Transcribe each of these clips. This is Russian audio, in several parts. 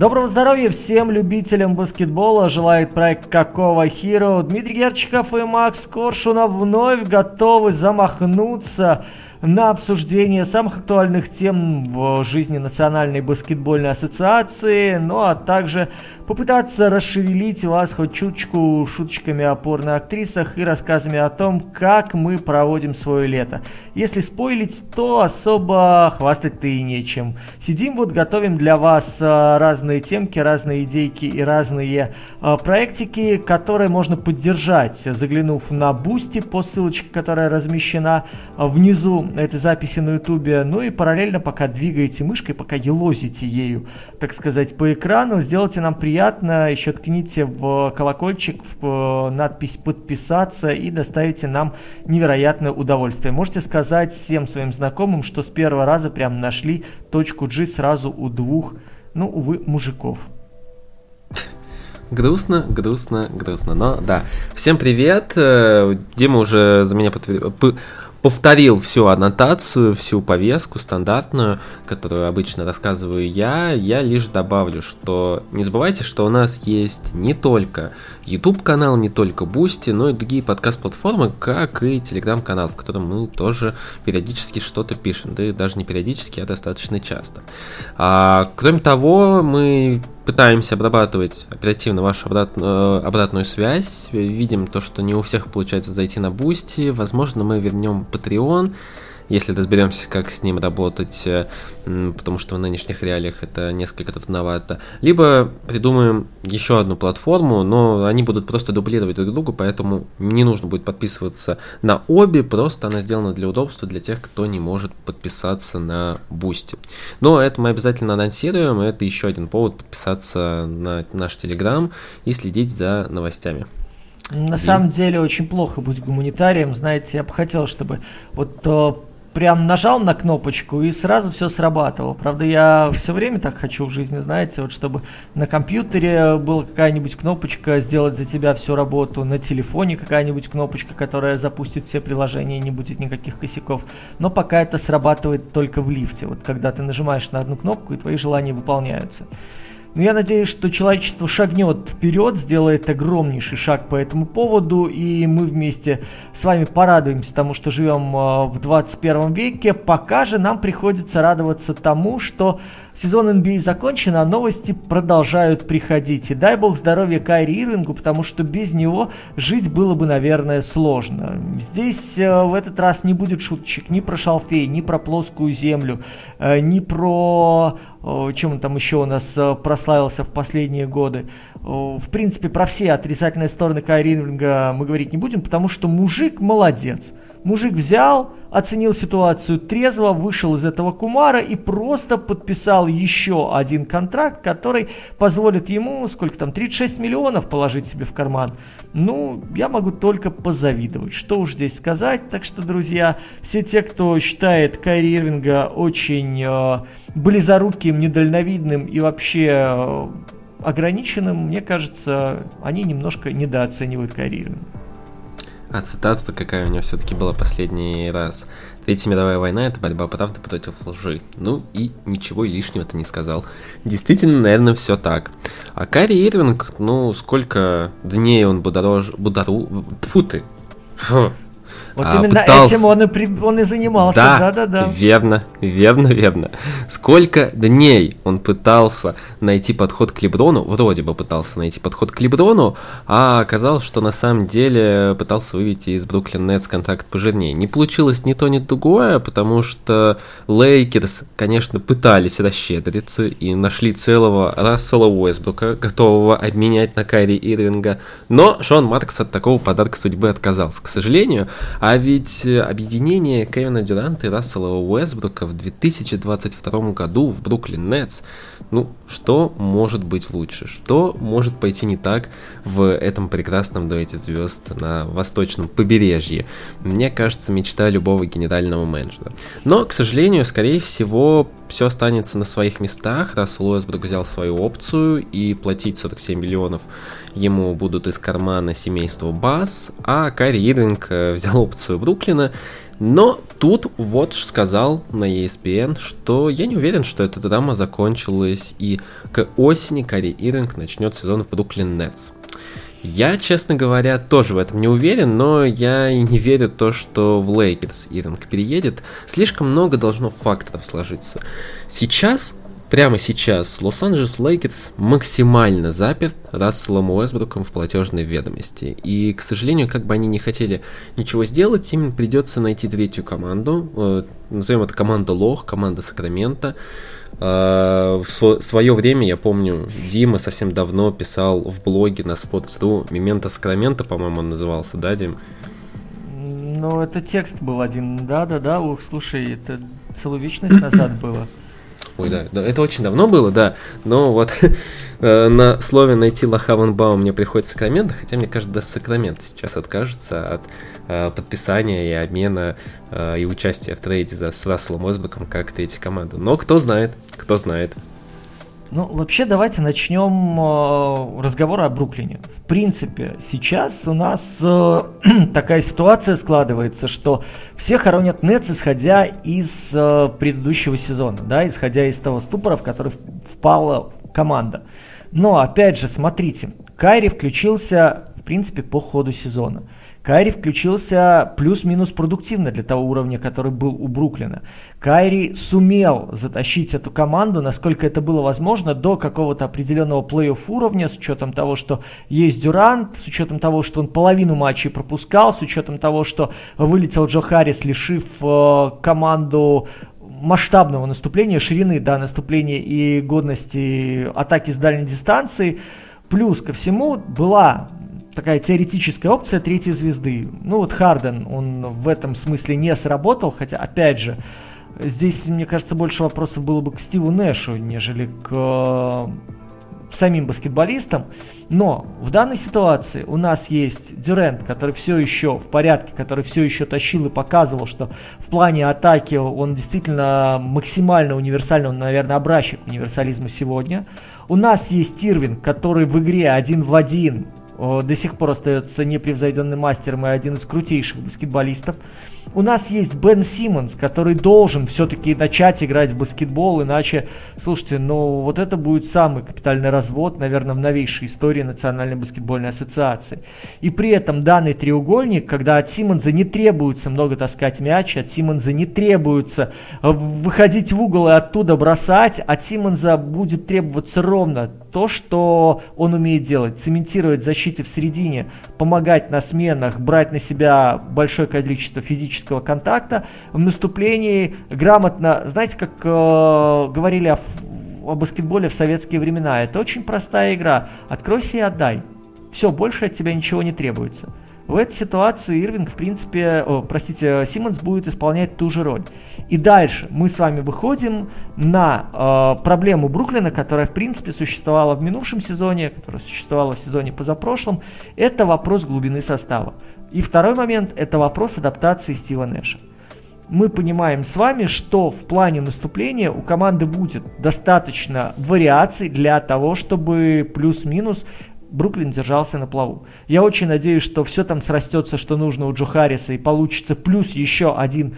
Доброго здоровья всем любителям баскетбола. Желает проект Какого Хиро. Дмитрий Герчиков и Макс Коршунов вновь готовы замахнуться на обсуждение самых актуальных тем в жизни Национальной баскетбольной ассоциации, ну а также попытаться расшевелить вас хоть чуточку шуточками о порно-актрисах и рассказами о том, как мы проводим свое лето. Если спойлить, то особо хвастать-то и нечем. Сидим вот, готовим для вас а, разные темки, разные идейки и разные а, проектики, которые можно поддержать, заглянув на Бусти по ссылочке, которая размещена а, внизу этой записи на ютубе. Ну и параллельно, пока двигаете мышкой, пока елозите ею, так сказать, по экрану, сделайте нам приятно приятно, еще ткните в колокольчик, в э, надпись «Подписаться» и доставите нам невероятное удовольствие. Можете сказать всем своим знакомым, что с первого раза прям нашли точку G сразу у двух, ну, увы, мужиков. Грустно, грустно, грустно. Но да. Всем привет. Э, Дима уже за меня подтвердил повторил всю аннотацию, всю повестку стандартную, которую обычно рассказываю я. Я лишь добавлю, что не забывайте, что у нас есть не только YouTube канал, не только Boosty, но и другие подкаст-платформы, как и Telegram канал, в котором мы тоже периодически что-то пишем, да и даже не периодически, а достаточно часто. А, кроме того, мы пытаемся обрабатывать оперативно вашу обратную, э, обратную связь. Видим то, что не у всех получается зайти на Бусти. Возможно, мы вернем Patreon если разберемся, как с ним работать, э, потому что в нынешних реалиях это несколько трудновато. Либо придумаем еще одну платформу, но они будут просто дублировать друг другу, поэтому не нужно будет подписываться на обе, просто она сделана для удобства для тех, кто не может подписаться на Бусти. Но это мы обязательно анонсируем, это еще один повод подписаться на наш Телеграм и следить за новостями. На и... самом деле очень плохо быть гуманитарием, знаете, я бы хотел, чтобы вот э, прям нажал на кнопочку и сразу все срабатывало. Правда, я все время так хочу в жизни, знаете, вот чтобы на компьютере была какая-нибудь кнопочка сделать за тебя всю работу, на телефоне какая-нибудь кнопочка, которая запустит все приложения и не будет никаких косяков. Но пока это срабатывает только в лифте, вот когда ты нажимаешь на одну кнопку и твои желания выполняются. Но я надеюсь, что человечество шагнет вперед, сделает огромнейший шаг по этому поводу, и мы вместе с вами порадуемся тому, что живем а, в 21 веке, пока же нам приходится радоваться тому, что Сезон NBA закончен, а новости продолжают приходить. И дай бог здоровья Кайри Ирвингу, потому что без него жить было бы, наверное, сложно. Здесь э, в этот раз не будет шуточек ни про шалфей, ни про плоскую землю, э, ни про... Э, чем он там еще у нас э, прославился в последние годы. Э, в принципе, про все отрицательные стороны Кайри Ирвинга мы говорить не будем, потому что мужик молодец. Мужик взял, оценил ситуацию трезво, вышел из этого кумара и просто подписал еще один контракт, который позволит ему, сколько там, 36 миллионов положить себе в карман. Ну, я могу только позавидовать. Что уж здесь сказать. Так что, друзья, все те, кто считает Кайри Ирвинга очень э, близоруким, недальновидным и вообще э, ограниченным, мне кажется, они немножко недооценивают Кайри Ирвинга. А цитата-то какая у него все-таки была последний раз. Третья мировая война — это борьба правды против лжи. Ну и ничего лишнего-то не сказал. Действительно, наверное, все так. А Карри Ирвинг, ну, сколько дней он будорож... Будару... Тьфу ты! Фу. Вот а, именно пытался... этим он и, при... он и занимался. Да, да, да, да. Верно, верно, верно. Сколько дней он пытался найти подход к Леброну, вроде бы пытался найти подход к Леброну, а оказалось, что на самом деле пытался вывести из Бруклин Нетс контракт пожирнее. Не получилось ни то, ни другое, потому что Лейкерс, конечно, пытались расщедриться и нашли целого Рассела Уэсбрука, готового обменять на Кайри Ирвинга, но Шон Маркс от такого подарка судьбы отказался. К сожалению, а ведь э, объединение Кевина Дюранта и Рассела Уэсбрука в 2022 году в Бруклин Нетс, ну, что может быть лучше? Что может пойти не так в этом прекрасном дуэте звезд на восточном побережье? Мне кажется, мечта любого генерального менеджера. Но, к сожалению, скорее всего, все останется на своих местах. Рассел Уэсбрук взял свою опцию и платить 47 миллионов ему будут из кармана семейства Бас, а Карри Ирвинг э, взял опцию Бруклина. Но тут Watch сказал на ESPN, что я не уверен, что эта драма закончилась, и к осени Кари Иринг начнет сезон в Бруклин Нетс. Я, честно говоря, тоже в этом не уверен, но я и не верю в то, что в Лейкерс Ирвинг переедет. Слишком много должно факторов сложиться. Сейчас Прямо сейчас Лос-Анджелес Лейкерс максимально заперт Расселом Уэсбруком в платежной ведомости. И, к сожалению, как бы они не хотели ничего сделать, им придется найти третью команду. Э, назовем это команда Лох, команда Сакрамента. Э, в свое время, я помню, Дима совсем давно писал в блоге на Sports.ru Мементо Сакраменто, по-моему, он назывался, да, Дим? Ну, это текст был один, да-да-да, ух, слушай, это целую вечность назад было. Ой, да, да, это очень давно было, да, но вот э, на слове найти Лохавенбаум мне приходится Сакраменто, хотя мне кажется, даже Сакраменто сейчас откажется от э, подписания и обмена э, и участия в трейде за, с Расселом Осбеком как третья команда. Но кто знает, кто знает. Ну, вообще, давайте начнем э, разговор о Бруклине. В принципе, сейчас у нас э, такая ситуация складывается, что все хоронят Нетс, исходя из э, предыдущего сезона, да, исходя из того ступора, в который впала команда. Но, опять же, смотрите, Кайри включился, в принципе, по ходу сезона. Кайри включился плюс-минус продуктивно для того уровня, который был у Бруклина. Кайри сумел затащить эту команду, насколько это было возможно, до какого-то определенного плей-офф уровня, с учетом того, что есть Дюрант, с учетом того, что он половину матчей пропускал, с учетом того, что вылетел Джо Харрис, лишив э, команду масштабного наступления, ширины да, наступления и годности атаки с дальней дистанции. Плюс ко всему была такая теоретическая опция третьей звезды. Ну вот Харден, он в этом смысле не сработал, хотя, опять же, здесь, мне кажется, больше вопросов было бы к Стиву Нэшу, нежели к э, самим баскетболистам. Но в данной ситуации у нас есть Дюрент, который все еще в порядке, который все еще тащил и показывал, что в плане атаки он действительно максимально универсальный, он, наверное, образчик универсализма сегодня. У нас есть Ирвин, который в игре один в один до сих пор остается непревзойденным мастером и один из крутейших баскетболистов. У нас есть Бен Симмонс, который должен все-таки начать играть в баскетбол, иначе, слушайте, ну вот это будет самый капитальный развод, наверное, в новейшей истории Национальной баскетбольной ассоциации. И при этом данный треугольник, когда от Симмонса не требуется много таскать мяч, от Симмонса не требуется э, выходить в угол и оттуда бросать, от Симмонса будет требоваться ровно то, что он умеет делать. Цементировать в защите в середине, помогать на сменах, брать на себя большое количество физических физического контакта в наступлении грамотно, знаете, как э, говорили о, о баскетболе в советские времена, это очень простая игра. Откройся и отдай. Все, больше от тебя ничего не требуется. В этой ситуации Ирвинг, в принципе, о, простите, Симмонс будет исполнять ту же роль. И дальше мы с вами выходим на э, проблему Бруклина, которая, в принципе, существовала в минувшем сезоне, которая существовала в сезоне позапрошлом. Это вопрос глубины состава. И второй момент – это вопрос адаптации Стива Нэша. Мы понимаем с вами, что в плане наступления у команды будет достаточно вариаций для того, чтобы плюс-минус Бруклин держался на плаву. Я очень надеюсь, что все там срастется, что нужно у Джо Харриса, и получится плюс еще один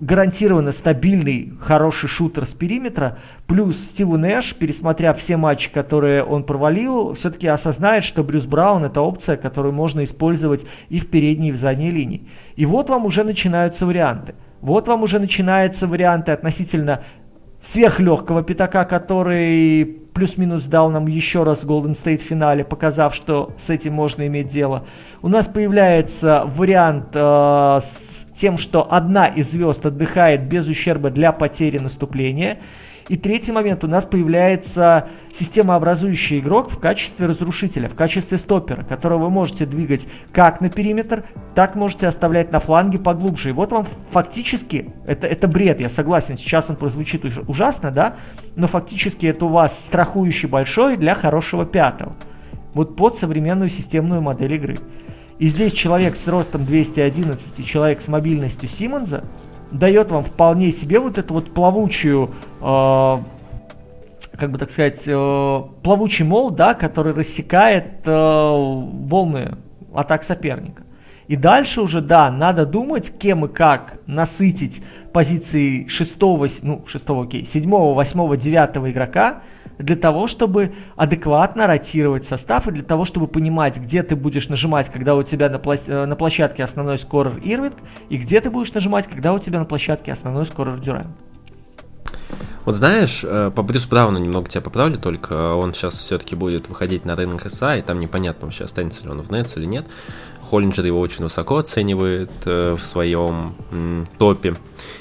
гарантированно стабильный, хороший шутер с периметра, плюс Стиву Нэш, пересмотря все матчи, которые он провалил, все-таки осознает, что Брюс Браун это опция, которую можно использовать и в передней, и в задней линии. И вот вам уже начинаются варианты. Вот вам уже начинаются варианты относительно сверхлегкого пятака, который плюс-минус дал нам еще раз Golden State в финале, показав, что с этим можно иметь дело. У нас появляется вариант э, с тем, что одна из звезд отдыхает без ущерба для потери наступления. И третий момент, у нас появляется системообразующий игрок в качестве разрушителя, в качестве стопера, которого вы можете двигать как на периметр, так можете оставлять на фланге поглубже. И вот вам фактически, это, это бред, я согласен, сейчас он прозвучит ужасно, да, но фактически это у вас страхующий большой для хорошего пятого. Вот под современную системную модель игры. И здесь человек с ростом 211 и человек с мобильностью Симмонса дает вам вполне себе вот эту вот плавучую, э, как бы так сказать, э, плавучий мол, да, который рассекает э, волны атак соперника. И дальше уже, да, надо думать, кем и как насытить позиции 6, ну, 6, окей, 7, 8, 9 игрока, для того, чтобы адекватно ротировать состав и для того, чтобы понимать, где ты будешь нажимать, когда у тебя на, э, площадке основной скорер Ирвинг, и где ты будешь нажимать, когда у тебя на площадке основной скорер Дюран. Вот знаешь, э, по Брюсу Брауну немного тебя поправлю, только он сейчас все-таки будет выходить на рынок СА, и там непонятно вообще, останется ли он в Нетс или нет. Холлинджер его очень высоко оценивает э, в своем топе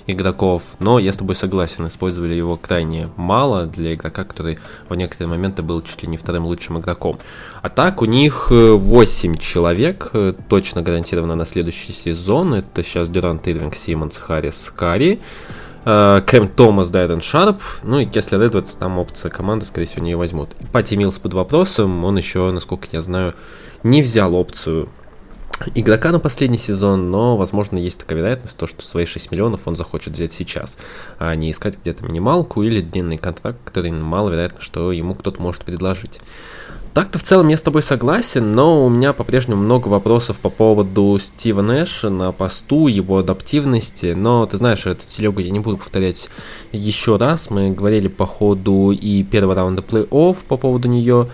игроков, но я с тобой согласен, использовали его крайне мало для игрока, который в некоторые моменты был чуть ли не вторым лучшим игроком. А так у них 8 э, человек, э, точно гарантированно на следующий сезон. Это сейчас Дюрант, Ирвинг, Симмонс, Харрис, Карри. Кэм Томас, Дайрен Шарп, ну и Кеслер Эдвардс, там опция команды, скорее всего, не возьмут. Пати Милс под вопросом, он еще, насколько я знаю, не взял опцию игрока на последний сезон, но, возможно, есть такая вероятность, то, что свои 6 миллионов он захочет взять сейчас, а не искать где-то минималку или длинный контракт, который маловероятно, что ему кто-то может предложить. Так-то в целом я с тобой согласен, но у меня по-прежнему много вопросов по поводу Стива Нэша на посту, его адаптивности, но ты знаешь, эту телегу я не буду повторять еще раз, мы говорили по ходу и первого раунда плей-офф по поводу нее,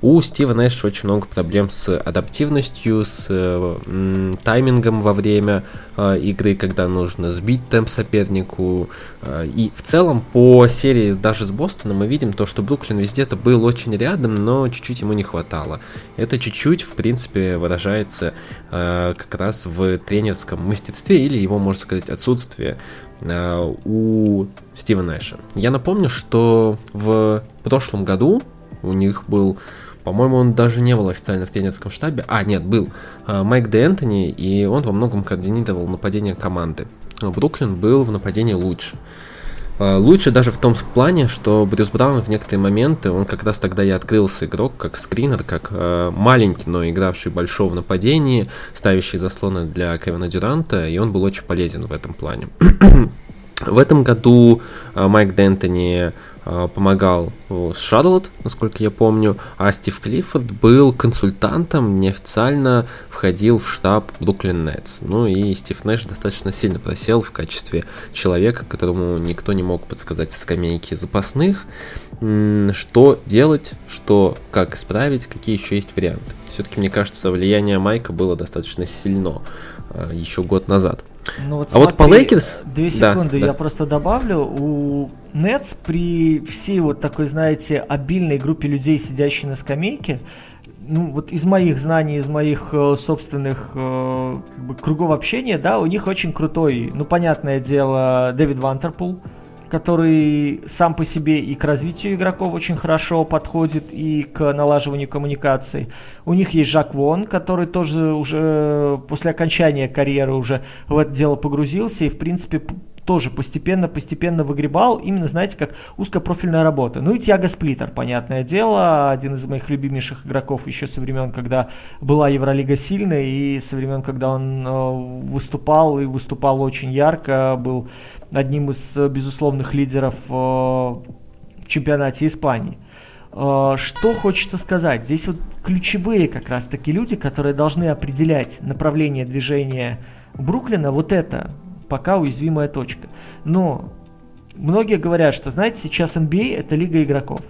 у Стива Нэша очень много проблем с адаптивностью, с э, таймингом во время э, игры, когда нужно сбить темп сопернику. Э, и в целом по серии даже с Бостоном мы видим то, что Бруклин везде-то был очень рядом, но чуть-чуть ему не хватало. Это чуть-чуть, в принципе, выражается э, как раз в тренерском мастерстве или его, можно сказать, отсутствие э, у Стива Нэша. Я напомню, что в прошлом году у них был по-моему, он даже не был официально в тренерском штабе. А, нет, был э, Майк Де Энтони, и он во многом координировал нападение команды. Бруклин был в нападении лучше. Э, лучше даже в том плане, что Брюс Браун в некоторые моменты, он как раз тогда и открылся игрок, как скринер, как э, маленький, но игравший большого в нападении, ставящий заслоны для Кевина Дюранта, и он был очень полезен в этом плане. В этом году э, Майк Дентони Э, помогал с Шарлот, насколько я помню, а Стив Клиффорд был консультантом, неофициально входил в штаб Бруклин Нетс. Ну и Стив Нэш достаточно сильно просел в качестве человека, которому никто не мог подсказать со скамейки запасных, что делать, что, как исправить, какие еще есть варианты. Все-таки, мне кажется, влияние Майка было достаточно сильно э, еще год назад. Ну, вот а смотри, вот по Лейкерс... Две секунды, да, я да. просто добавлю. У Нетс при всей вот такой, знаете, обильной группе людей, сидящей на скамейке, ну, вот из моих знаний, из моих э, собственных э, как бы, кругов общения, да, у них очень крутой, ну, понятное дело, Дэвид Вантерпул, который сам по себе и к развитию игроков очень хорошо подходит, и к налаживанию коммуникаций. У них есть Жак Вон, который тоже уже после окончания карьеры уже в это дело погрузился и, в принципе, тоже постепенно-постепенно выгребал, именно, знаете, как узкопрофильная работа. Ну и Тиаго Сплитер, понятное дело, один из моих любимейших игроков еще со времен, когда была Евролига сильная, и со времен, когда он э, выступал, и выступал очень ярко, был одним из э, безусловных лидеров э, в чемпионате Испании. Э, что хочется сказать? Здесь вот ключевые как раз таки люди, которые должны определять направление движения Бруклина, вот это пока уязвимая точка. Но многие говорят, что, знаете, сейчас NBA это лига игроков.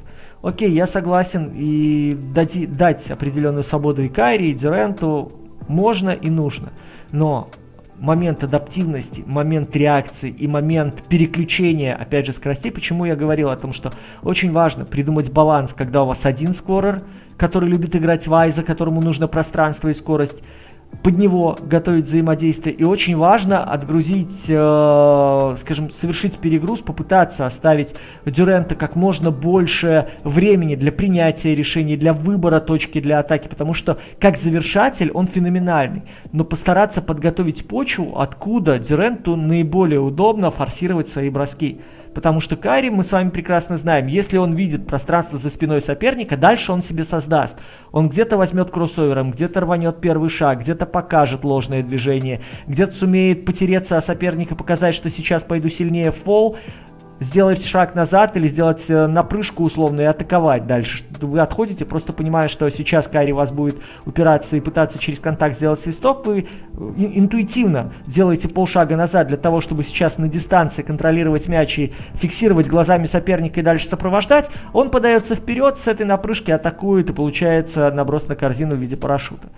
Окей, я согласен и дать, дать определенную свободу и Кайри, и Дюренту можно и нужно. Но момент адаптивности, момент реакции и момент переключения, опять же, скоростей. Почему я говорил о том, что очень важно придумать баланс, когда у вас один скорер, который любит играть вайза, которому нужно пространство и скорость, под него готовить взаимодействие. И очень важно отгрузить, э, скажем, совершить перегруз, попытаться оставить Дюрента как можно больше времени для принятия решений, для выбора точки для атаки, потому что как завершатель он феноменальный. Но постараться подготовить почву, откуда Дюренту наиболее удобно форсировать свои броски. Потому что Карри, мы с вами прекрасно знаем, если он видит пространство за спиной соперника, дальше он себе создаст. Он где-то возьмет кроссовером, где-то рванет первый шаг, где-то покажет ложное движение, где-то сумеет потереться о соперника, показать, что сейчас пойду сильнее в фол, сделать шаг назад или сделать э, напрыжку условно и атаковать дальше. Вы отходите, просто понимая, что сейчас Кайри вас будет упираться и пытаться через контакт сделать свисток, вы э, интуитивно делаете полшага назад для того, чтобы сейчас на дистанции контролировать мяч и фиксировать глазами соперника и дальше сопровождать. Он подается вперед, с этой напрыжки атакует и получается наброс на корзину в виде парашюта.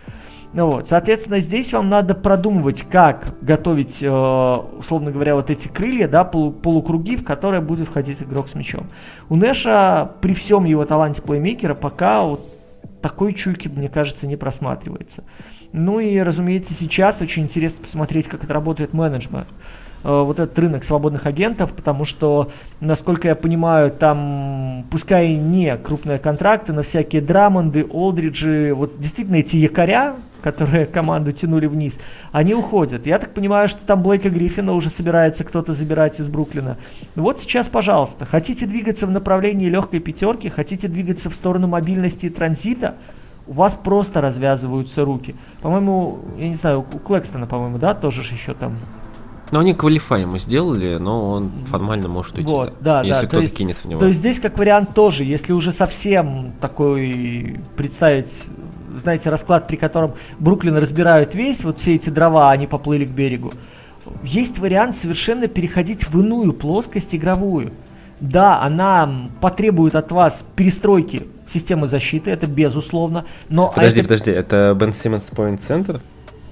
Ну вот, соответственно, здесь вам надо продумывать, как готовить, э, условно говоря, вот эти крылья, да, полу, полукруги, в которые будет входить игрок с мячом. У Нэша при всем его таланте плеймейкера пока вот такой чуйки, мне кажется, не просматривается. Ну и, разумеется, сейчас очень интересно посмотреть, как это работает менеджмент. Э, вот этот рынок свободных агентов, потому что, насколько я понимаю, там, пускай не крупные контракты, но всякие Драмонды, Олдриджи, вот действительно эти якоря, которые команду тянули вниз, они уходят. Я так понимаю, что там Блейка Гриффина уже собирается кто-то забирать из Бруклина. Вот сейчас, пожалуйста, хотите двигаться в направлении легкой пятерки, хотите двигаться в сторону мобильности и транзита, у вас просто развязываются руки. По-моему, я не знаю, у Клэкстона, по-моему, да, тоже же еще там но они квалифай ему сделали, но он формально может уйти, вот, да, да, если да, кто-то есть, кинет в него. То есть здесь как вариант тоже, если уже совсем такой представить, знаете, расклад, при котором Бруклин разбирают весь, вот все эти дрова, они поплыли к берегу, есть вариант совершенно переходить в иную плоскость игровую. Да, она потребует от вас перестройки системы защиты, это безусловно, но... Подожди, а это... подожди, это Бен Симмонс Point Center?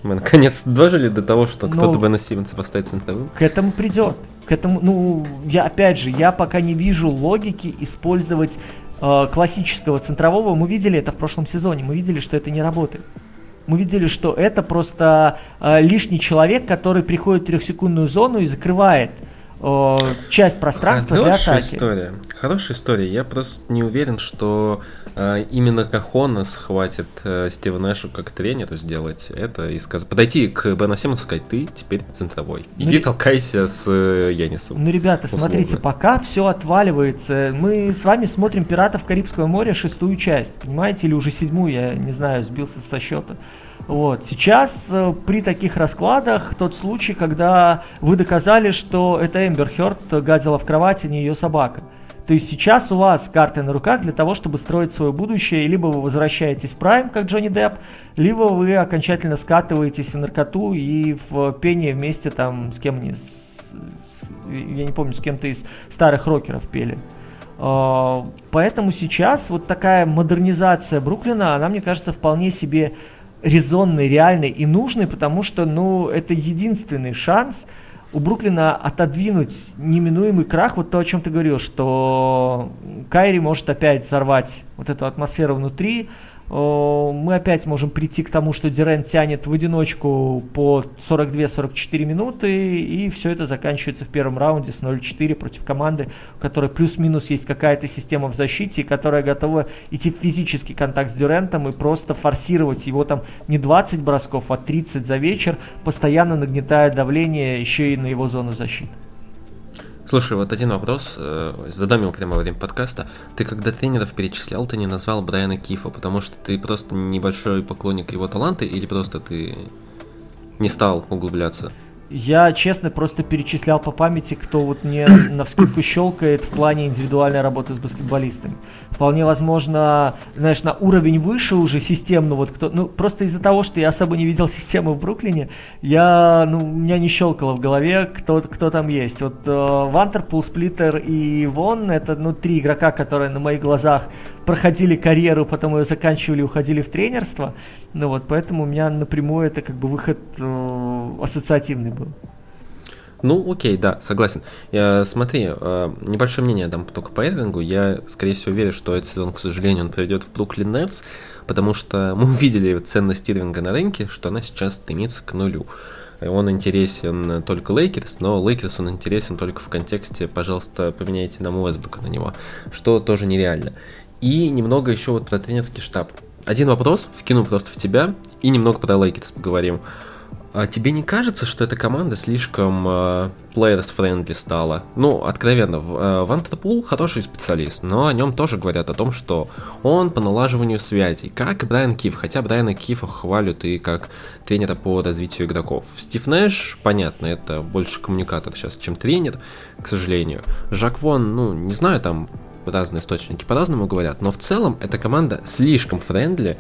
Мы наконец дожили до того, что кто-то ну, Бена Симмонса поставит центровым. К этому придет. К этому, ну, я опять же, я пока не вижу логики использовать э, классического центрового. Мы видели это в прошлом сезоне, мы видели, что это не работает. Мы видели, что это просто э, лишний человек, который приходит в трехсекундную зону и закрывает э, часть пространства Хорошая для атаки. история. Хорошая история. Я просто не уверен, что э, именно Кахонас хватит э, Стива Нэшу как тренеру сделать это и сказать, подойти к Бену Симмонсу и сказать, ты теперь центровой. Ну, Иди ну, толкайся с э, Янисом. Ну, ребята, условно. смотрите, пока все отваливается. Мы с вами смотрим «Пиратов Карибского моря» шестую часть, понимаете, или уже седьмую, я не знаю, сбился со счета. Вот. Сейчас э, при таких раскладах тот случай, когда вы доказали, что это Эмбер Хёрд гадила в кровати, не ее собака. То есть сейчас у вас карты на руках для того, чтобы строить свое будущее, либо вы возвращаетесь в прайм, как Джонни Депп, либо вы окончательно скатываетесь в наркоту и в пение вместе там с кем не, с, я не помню, с кем-то из старых рокеров пели. Uh, поэтому сейчас вот такая модернизация Бруклина, она, мне кажется, вполне себе резонный, реальный и нужный, потому что, ну, это единственный шанс у Бруклина отодвинуть неминуемый крах, вот то, о чем ты говорил, что Кайри может опять взорвать вот эту атмосферу внутри, мы опять можем прийти к тому, что Дирен тянет в одиночку по 42-44 минуты, и все это заканчивается в первом раунде с 0-4 против команды, у которой плюс-минус есть какая-то система в защите, которая готова идти в физический контакт с Дюрентом и просто форсировать его там не 20 бросков, а 30 за вечер, постоянно нагнетая давление еще и на его зону защиты. Слушай, вот один вопрос, э, задам его прямо во время подкаста. Ты когда тренеров перечислял, ты не назвал Брайана Кифа, потому что ты просто небольшой поклонник его таланта или просто ты не стал углубляться? Я, честно, просто перечислял по памяти, кто вот мне на вскидку щелкает в плане индивидуальной работы с баскетболистами. Вполне возможно, знаешь, на уровень выше уже системно, вот кто, ну, просто из-за того, что я особо не видел системы в Бруклине, я, ну, у меня не щелкало в голове, кто, кто там есть. Вот э, Вантерпул, Сплиттер и Вон, это, ну, три игрока, которые на моих глазах проходили карьеру, потом ее заканчивали, уходили в тренерство. Ну вот, поэтому у меня напрямую это как бы выход э, ассоциативный был. Ну, окей, да, согласен. Я, смотри, э, небольшое мнение дам только по Ирвингу. Я, скорее всего, верю, что этот сезон, к сожалению, он проведет в Бруклин Нетс, потому что мы увидели ценность Ирвинга на рынке, что она сейчас стремится к нулю. Он интересен только Лейкерс, но Лейкерс он интересен только в контексте, пожалуйста, поменяйте нам Уэсбрука на него, что тоже нереально. И немного еще вот про тренерский штаб. Один вопрос, вкину просто в тебя, и немного про Лейкерс поговорим. А тебе не кажется, что эта команда слишком э, players-friendly стала? Ну, откровенно, э, Вантерпул хороший специалист, но о нем тоже говорят о том, что он по налаживанию связей, как и Брайан Киф, хотя Брайана Кифа хвалят и как тренера по развитию игроков. Стив Нэш, понятно, это больше коммуникатор сейчас, чем тренер, к сожалению. Жак Вон, ну, не знаю, там разные источники по-разному говорят, но в целом эта команда слишком френдли,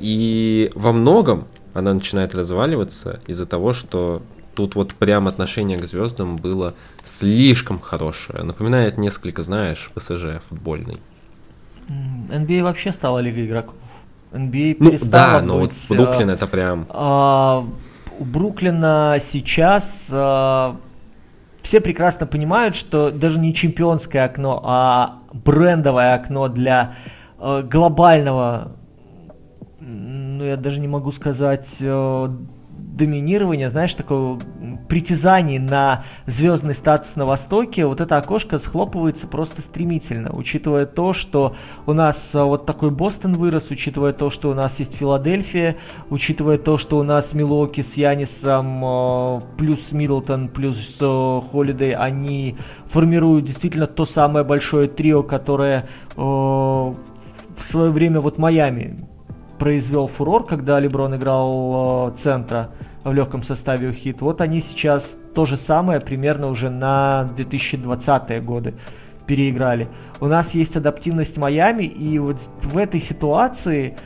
и во многом она начинает разваливаться из-за того, что тут вот прям отношение к звездам было слишком хорошее. Напоминает несколько, знаешь, ПСЖ футбольный. NBA вообще стала лигой игроков. NBA ну, да, но быть, вот Бруклин а, это прям... А, у Бруклина сейчас а, все прекрасно понимают, что даже не чемпионское окно, а брендовое окно для а, глобального ну, я даже не могу сказать э, доминирование, знаешь, такое притязание на звездный статус на Востоке, вот это окошко схлопывается просто стремительно, учитывая то, что у нас э, вот такой Бостон вырос, учитывая то, что у нас есть Филадельфия, учитывая то, что у нас Милоки с Янисом э, плюс Миддлтон плюс э, Холидей, они формируют действительно то самое большое трио, которое в свое время вот Майами произвел фурор, когда Леброн играл э, центра в легком составе у Хит. Вот они сейчас то же самое примерно уже на 2020-е годы переиграли. У нас есть адаптивность Майами, и вот в этой ситуации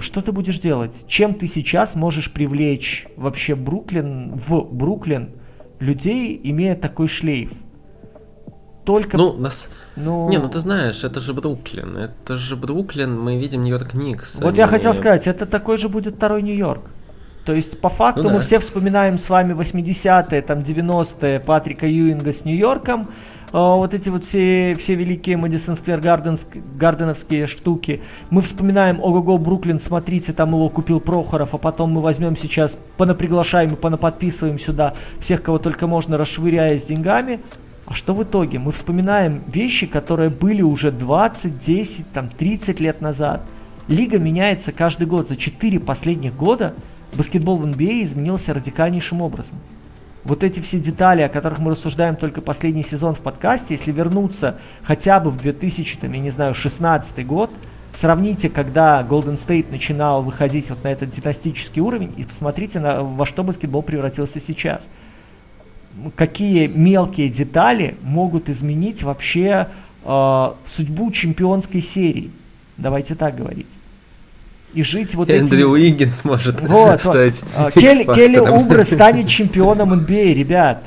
что ты будешь делать? Чем ты сейчас можешь привлечь вообще Бруклин, в Бруклин людей, имея такой шлейф? только... Ну, нас... Ну... Не, ну ты знаешь, это же Бруклин. Это же Бруклин, мы видим Нью-Йорк Никс. Вот они... я хотел сказать, это такой же будет второй Нью-Йорк. То есть, по факту, ну, мы все вспоминаем с вами 80-е, там, 90-е Патрика Юинга с Нью-Йорком, Uh, вот эти вот все, все великие Мэдисон Сквер Гарденовские штуки. Мы вспоминаем, ого-го, Бруклин, смотрите, там его купил Прохоров, а потом мы возьмем сейчас, понаприглашаем и понаподписываем сюда всех, кого только можно, расшвыряя с деньгами. А что в итоге? Мы вспоминаем вещи, которые были уже 20, 10, там, 30 лет назад. Лига меняется каждый год. За 4 последних года баскетбол в NBA изменился радикальнейшим образом. Вот эти все детали, о которых мы рассуждаем только последний сезон в подкасте, если вернуться хотя бы в 2000, там, я не знаю, 16 год, сравните, когда Golden State начинал выходить вот на этот династический уровень, и посмотрите, на, во что баскетбол превратился сейчас – какие мелкие детали могут изменить вообще э, судьбу чемпионской серии. Давайте так говорить. И жить вот этим... Эндрю Уиггинс может вот, стать вот. Келли, Келли Убра станет чемпионом NBA, ребят.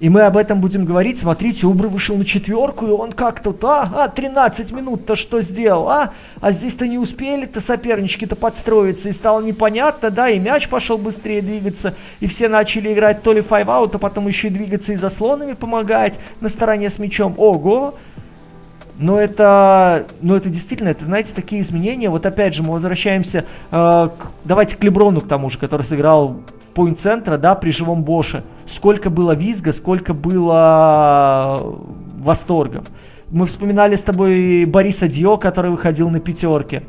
И мы об этом будем говорить. Смотрите, Убр вышел на четверку, и он как-то, а, а 13 минут-то что сделал, а? А здесь-то не успели-то сопернички-то подстроиться, и стало непонятно, да, и мяч пошел быстрее двигаться, и все начали играть то ли five-out, а потом еще и двигаться и заслонами помогать на стороне с мячом. Ого! Но это, но это действительно, это, знаете, такие изменения. Вот опять же, мы возвращаемся, э, к, давайте к Леброну, к тому же, который сыграл point центра, да, при живом Боше. Сколько было визга, сколько было восторгов. Мы вспоминали с тобой Бориса Диао, который выходил на пятерке,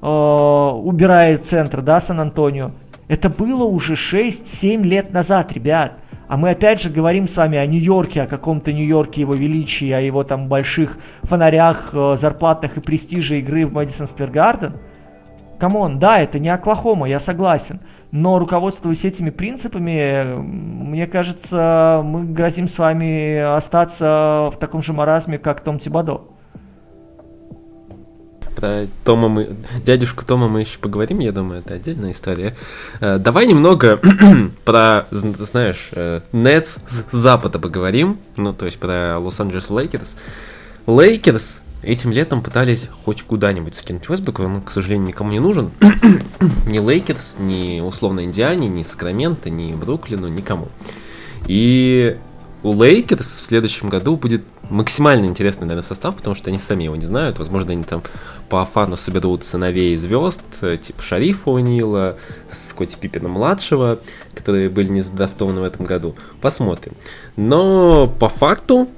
э, убирая центр, да, Сан-Антонио. Это было уже 6-7 лет назад, ребят. А мы опять же говорим с вами о Нью-Йорке, о каком-то Нью-Йорке, его величии, о его там больших фонарях, э, зарплатах и престиже игры в Мэдисон Сквер Гарден. Come on, да, это не Оклахома, я согласен. Но руководствуясь этими принципами, мне кажется, мы грозим с вами остаться в таком же маразме, как Том Тибодо. Про Тома мы... Дядюшку Тома мы еще поговорим, я думаю, это отдельная история. Э, давай немного про, знаешь, Нетс с запада поговорим, ну, то есть про Лос-Анджелес Лейкерс. Лейкерс Этим летом пытались хоть куда-нибудь скинуть Вестбрука, он, к сожалению, никому не нужен. ни Лейкерс, ни условно Индиане, ни Сакраменто, ни Бруклину, никому. И у Лейкерс в следующем году будет максимально интересный, наверное, состав, потому что они сами его не знают. Возможно, они там по фану соберут сыновей звезд, типа Шарифа О'Нила, Скотти Пиппина младшего, которые были не задрафтованы в этом году. Посмотрим. Но по факту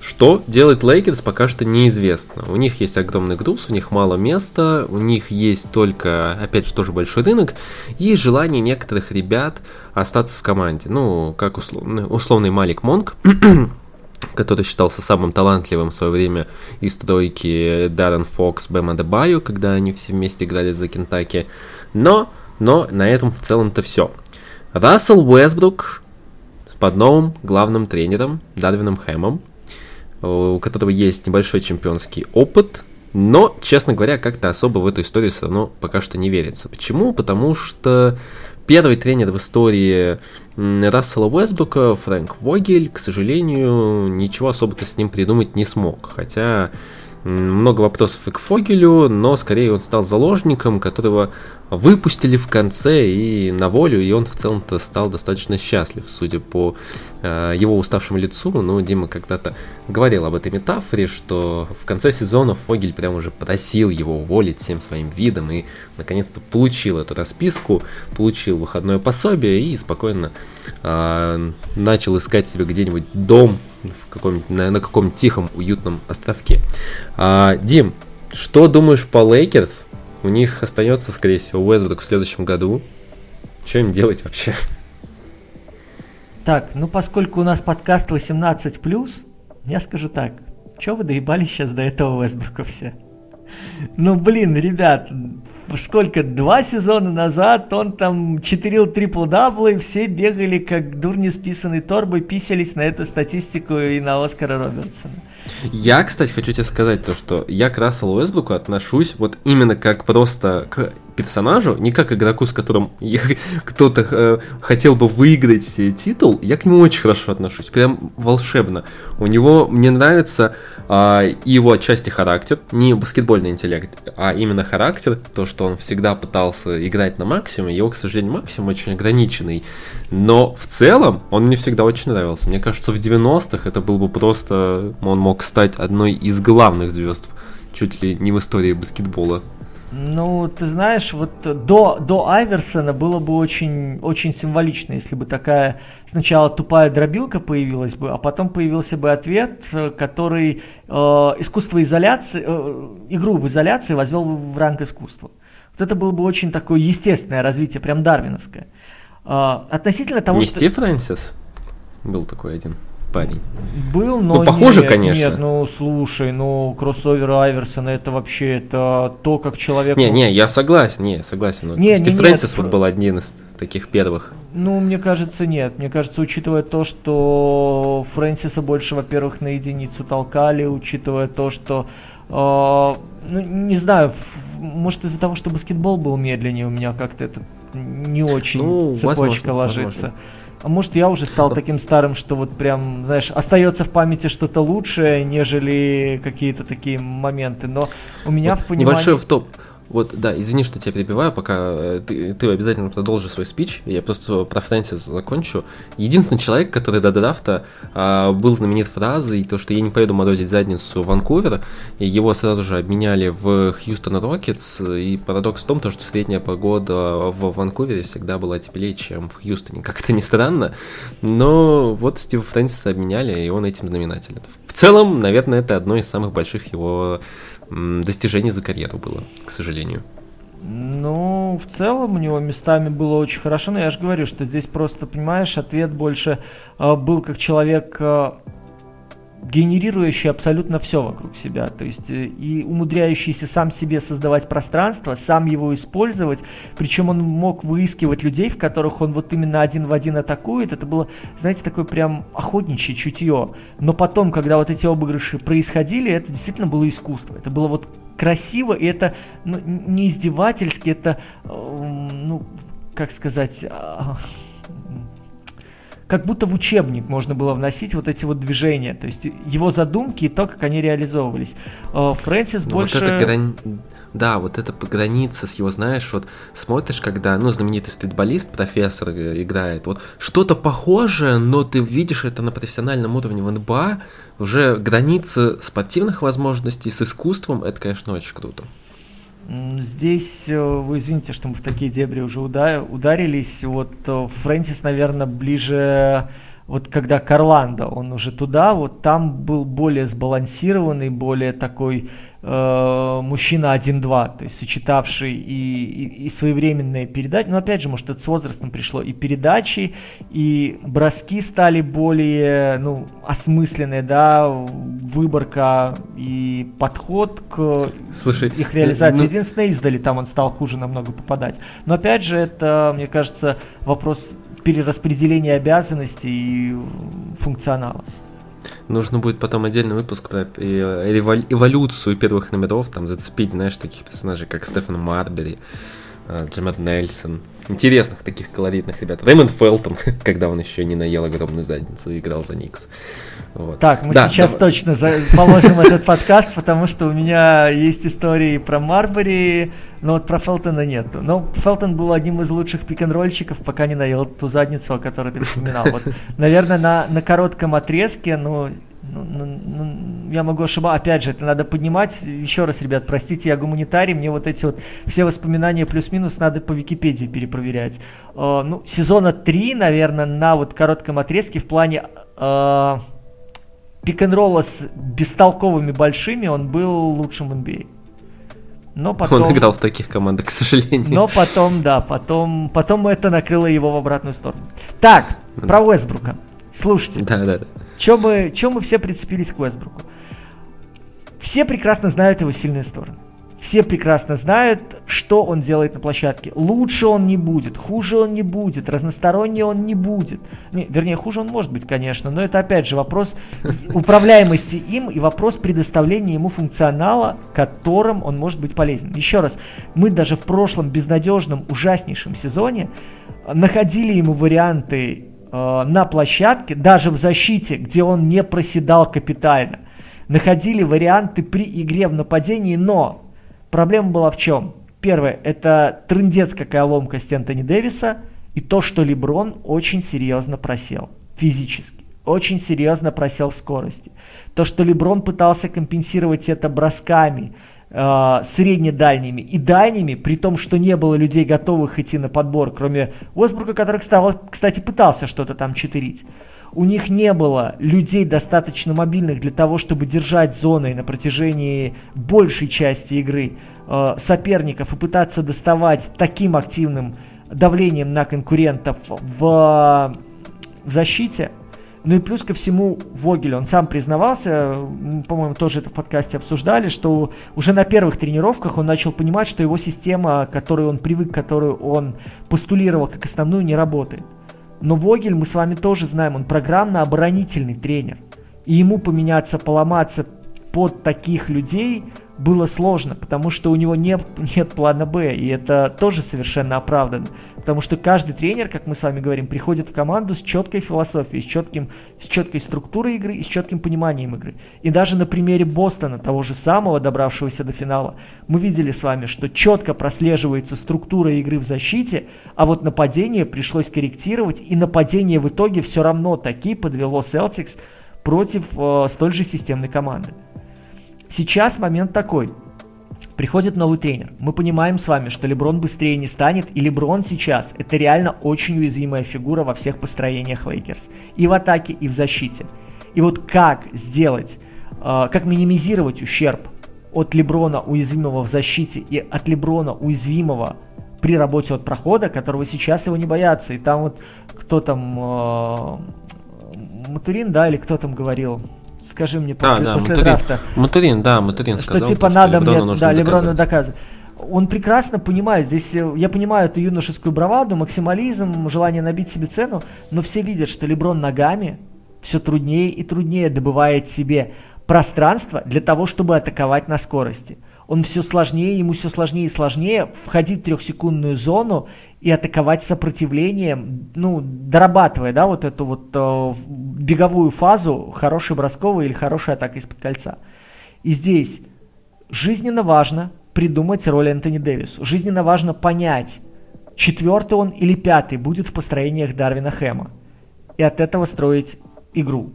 Что делает Лейкерс, пока что неизвестно. У них есть огромный груз, у них мало места, у них есть только, опять же, тоже большой рынок, и желание некоторых ребят остаться в команде. Ну, как условный, условный Малик Монк, который считался самым талантливым в свое время из тройки Даррен Фокс, Бэм Адебаю, когда они все вместе играли за Кентаки. Но, но на этом в целом-то все. Рассел Уэсбрук под новым главным тренером Дарвином Хэмом, у которого есть небольшой чемпионский опыт, но, честно говоря, как-то особо в эту историю все равно пока что не верится. Почему? Потому что первый тренер в истории Рассела Уэсбрука, Фрэнк Вогель, к сожалению, ничего особо-то с ним придумать не смог. Хотя много вопросов и к Фогелю, но скорее он стал заложником, которого выпустили в конце и на волю, и он в целом-то стал достаточно счастлив, судя по э, его уставшему лицу. Ну, Дима когда-то говорил об этой метафоре, что в конце сезона Фогель прям уже просил его уволить всем своим видом и наконец-то получил эту расписку, получил выходное пособие и спокойно э, начал искать себе где-нибудь дом в каком на, на каком-нибудь тихом, уютном островке. А, Дим, что думаешь по Лейкерс? У них остается, скорее всего, Уэсбрук в следующем году. Что им делать вообще? Так, ну поскольку у нас подкаст 18+, я скажу так. Чё вы доебались сейчас до этого Уэсбрука все? Ну, блин, ребят, сколько, два сезона назад он там читерил трипл-даблы, все бегали как дурни списанной торбой, писались на эту статистику и на Оскара Робертсона. Я, кстати, хочу тебе сказать то, что я к Расселу Уэсбруку отношусь вот именно как просто к персонажу, не как игроку, с которым кто-то э, хотел бы выиграть титул, я к нему очень хорошо отношусь, прям волшебно. У него, мне нравится э, его отчасти характер, не баскетбольный интеллект, а именно характер, то, что он всегда пытался играть на максимум, его, к сожалению, максимум очень ограниченный, но в целом он мне всегда очень нравился. Мне кажется, в 90-х это был бы просто, он мог стать одной из главных звезд чуть ли не в истории баскетбола. Ну, ты знаешь, вот до, до Айверсона было бы очень, очень символично, если бы такая сначала тупая дробилка появилась бы, а потом появился бы ответ, который э, искусство изоляции, э, игру в изоляции возвел в ранг искусства. Вот это было бы очень такое естественное развитие, прям дарвиновское. Э, относительно того, Не что... Стив Фрэнсис был такой один парень. Был, но ну, похоже, нет, конечно. Нет, ну слушай, ну кроссовер Айверсона это вообще это то, как человек. Не, не, я согласен, не, согласен. Но не, Стив не, Фрэнсис нет, вот был один из таких первых. Ну, мне кажется, нет. Мне кажется, учитывая то, что Фрэнсиса больше, во-первых, на единицу толкали, учитывая то, что э, ну, не знаю, может из-за того, что баскетбол был медленнее, у меня как-то это не очень ну, цепочка возможно, ложится. Возможно. А может, я уже стал таким старым, что вот прям, знаешь, остается в памяти что-то лучшее, нежели какие-то такие моменты. Но у меня вот в понимании... Небольшой в топ. Вот, да, извини, что тебя перебиваю, пока э, ты, ты обязательно продолжишь свой спич, я просто про Фрэнсис закончу. Единственный человек, который до драфта а, был знаменит фразой, то, что я не поеду морозить задницу в Ванкувер, и его сразу же обменяли в Хьюстон Рокетс, и парадокс в том, то, что средняя погода в Ванкувере всегда была теплее, чем в Хьюстоне, как это ни странно, но вот Стива Фрэнсиса обменяли, и он этим знаменателен. В целом, наверное, это одно из самых больших его достижений за карьеру было, к сожалению. Ну, в целом у него местами было очень хорошо, но я же говорю, что здесь просто, понимаешь, ответ больше э, был как человек э, генерирующий абсолютно все вокруг себя, то есть э, и умудряющийся сам себе создавать пространство, сам его использовать, причем он мог выискивать людей, в которых он вот именно один в один атакует, это было, знаете, такое прям охотничье чутье, но потом, когда вот эти обыгрыши происходили, это действительно было искусство, это было вот красиво, и это ну, не издевательски, это, э, ну, как сказать, а, как будто в учебник можно было вносить вот эти вот движения, то есть его задумки и то, как они реализовывались. Э, Фрэнсис ну, больше... Вот это грани... Да, вот это граница с его, знаешь, вот смотришь, когда, ну, знаменитый стритболист, профессор играет, вот что-то похожее, но ты видишь это на профессиональном уровне в НБА, уже граница спортивных возможностей с искусством, это, конечно, очень круто. Здесь, э, вы извините, что мы в такие дебри уже ударились. Вот э, Фрэнсис, наверное, ближе вот когда Карландо, он уже туда, вот там был более сбалансированный, более такой э, мужчина 1-2, то есть сочетавший и, и, и своевременные передачи, но опять же, может, это с возрастом пришло, и передачи, и броски стали более, ну, осмысленные, да, выборка и подход к Слушай, их реализации. Ну... Единственное, издали там он стал хуже намного попадать. Но опять же, это, мне кажется, вопрос перераспределения обязанностей и функционала. Нужно будет потом отдельный выпуск про эволюцию первых номеров, там зацепить, знаешь, таких персонажей, как Стефан Марбери, э, Джемер Нельсон. Интересных таких колоритных ребят. Рэймонд Фелтон, когда он еще не наел огромную задницу и играл за Никс. Вот. Так, мы да, сейчас давай. точно положим этот подкаст, потому что у меня есть истории про Марбери, но вот про Фелтона нет. Но Фелтон был одним из лучших пик-н-ролльщиков, пока не наел ту задницу, о которой ты вспоминал. Вот, наверное, на, на коротком отрезке, ну, ну, ну, ну, я могу ошибаться, опять же, это надо поднимать. Еще раз, ребят, простите, я гуманитарий, мне вот эти вот все воспоминания плюс-минус надо по Википедии перепроверять. Э, ну, сезона 3, наверное, на вот коротком отрезке в плане э, пик-н-ролла с бестолковыми большими он был лучшим в NBA. Но потом... Он играл в таких командах, к сожалению. Но потом, да, потом, потом это накрыло его в обратную сторону. Так, про Уэсбрука. Слушайте. Да, да, да. Чем мы, чем мы все прицепились к Уэсбруку? Все прекрасно знают его сильные стороны. Все прекрасно знают, что он делает на площадке. Лучше он не будет, хуже он не будет, разносторонний он не будет. Не, вернее, хуже он может быть, конечно, но это опять же вопрос управляемости им и вопрос предоставления ему функционала, которым он может быть полезен. Еще раз, мы даже в прошлом безнадежном, ужаснейшем сезоне находили ему варианты на площадке, даже в защите, где он не проседал капитально. Находили варианты при игре в нападении, но Проблема была в чем? Первое, это трындец какая ломкость Энтони Дэвиса и то, что Леброн очень серьезно просел физически. Очень серьезно просел в скорости. То, что Леброн пытался компенсировать это бросками, э, средне-дальними и дальними, при том, что не было людей, готовых идти на подбор, кроме Уэсбрука, который, кстати, пытался что-то там читерить у них не было людей достаточно мобильных для того, чтобы держать зоны на протяжении большей части игры э, соперников и пытаться доставать таким активным давлением на конкурентов в, в защите. Ну и плюс ко всему Вогель, он сам признавался, по-моему, тоже это в подкасте обсуждали, что уже на первых тренировках он начал понимать, что его система, к которой он привык, которую он постулировал как основную, не работает. Но Вогель, мы с вами тоже знаем, он программно-оборонительный тренер. И ему поменяться, поломаться под таких людей было сложно, потому что у него нет, нет плана Б, и это тоже совершенно оправданно. Потому что каждый тренер, как мы с вами говорим, приходит в команду с четкой философией, с, четким, с четкой структурой игры и с четким пониманием игры. И даже на примере Бостона, того же самого, добравшегося до финала, мы видели с вами, что четко прослеживается структура игры в защите, а вот нападение пришлось корректировать, и нападение в итоге все равно таки подвело Celtics против э, столь же системной команды. Сейчас момент такой. Приходит новый тренер. Мы понимаем с вами, что Леброн быстрее не станет, и Леброн сейчас это реально очень уязвимая фигура во всех построениях Лейкерс. И в атаке, и в защите. И вот как сделать, э, как минимизировать ущерб от Леброна уязвимого в защите и от Леброна уязвимого при работе от прохода, которого сейчас его не боятся. И там вот кто там, э, Матурин, да, или кто там говорил, скажи мне после, а, да, после Матурин, драфта. Матурин, да, Матурин что сказал, типа надо что мне, да, Леброну доказывать. Он прекрасно понимает, здесь э, я понимаю эту юношескую браваду, максимализм, желание набить себе цену, но все видят, что Леброн ногами все труднее и труднее добывает себе пространство для того, чтобы атаковать на скорости. Он все сложнее, ему все сложнее и сложнее входить в трехсекундную зону и атаковать сопротивлением, ну, дорабатывая, да, вот эту вот э, беговую фазу, хорошей бросковой или хорошей атакой из-под кольца. И здесь жизненно важно придумать роль Энтони Дэвису. Жизненно важно понять, четвертый он или пятый будет в построениях Дарвина Хэма. И от этого строить игру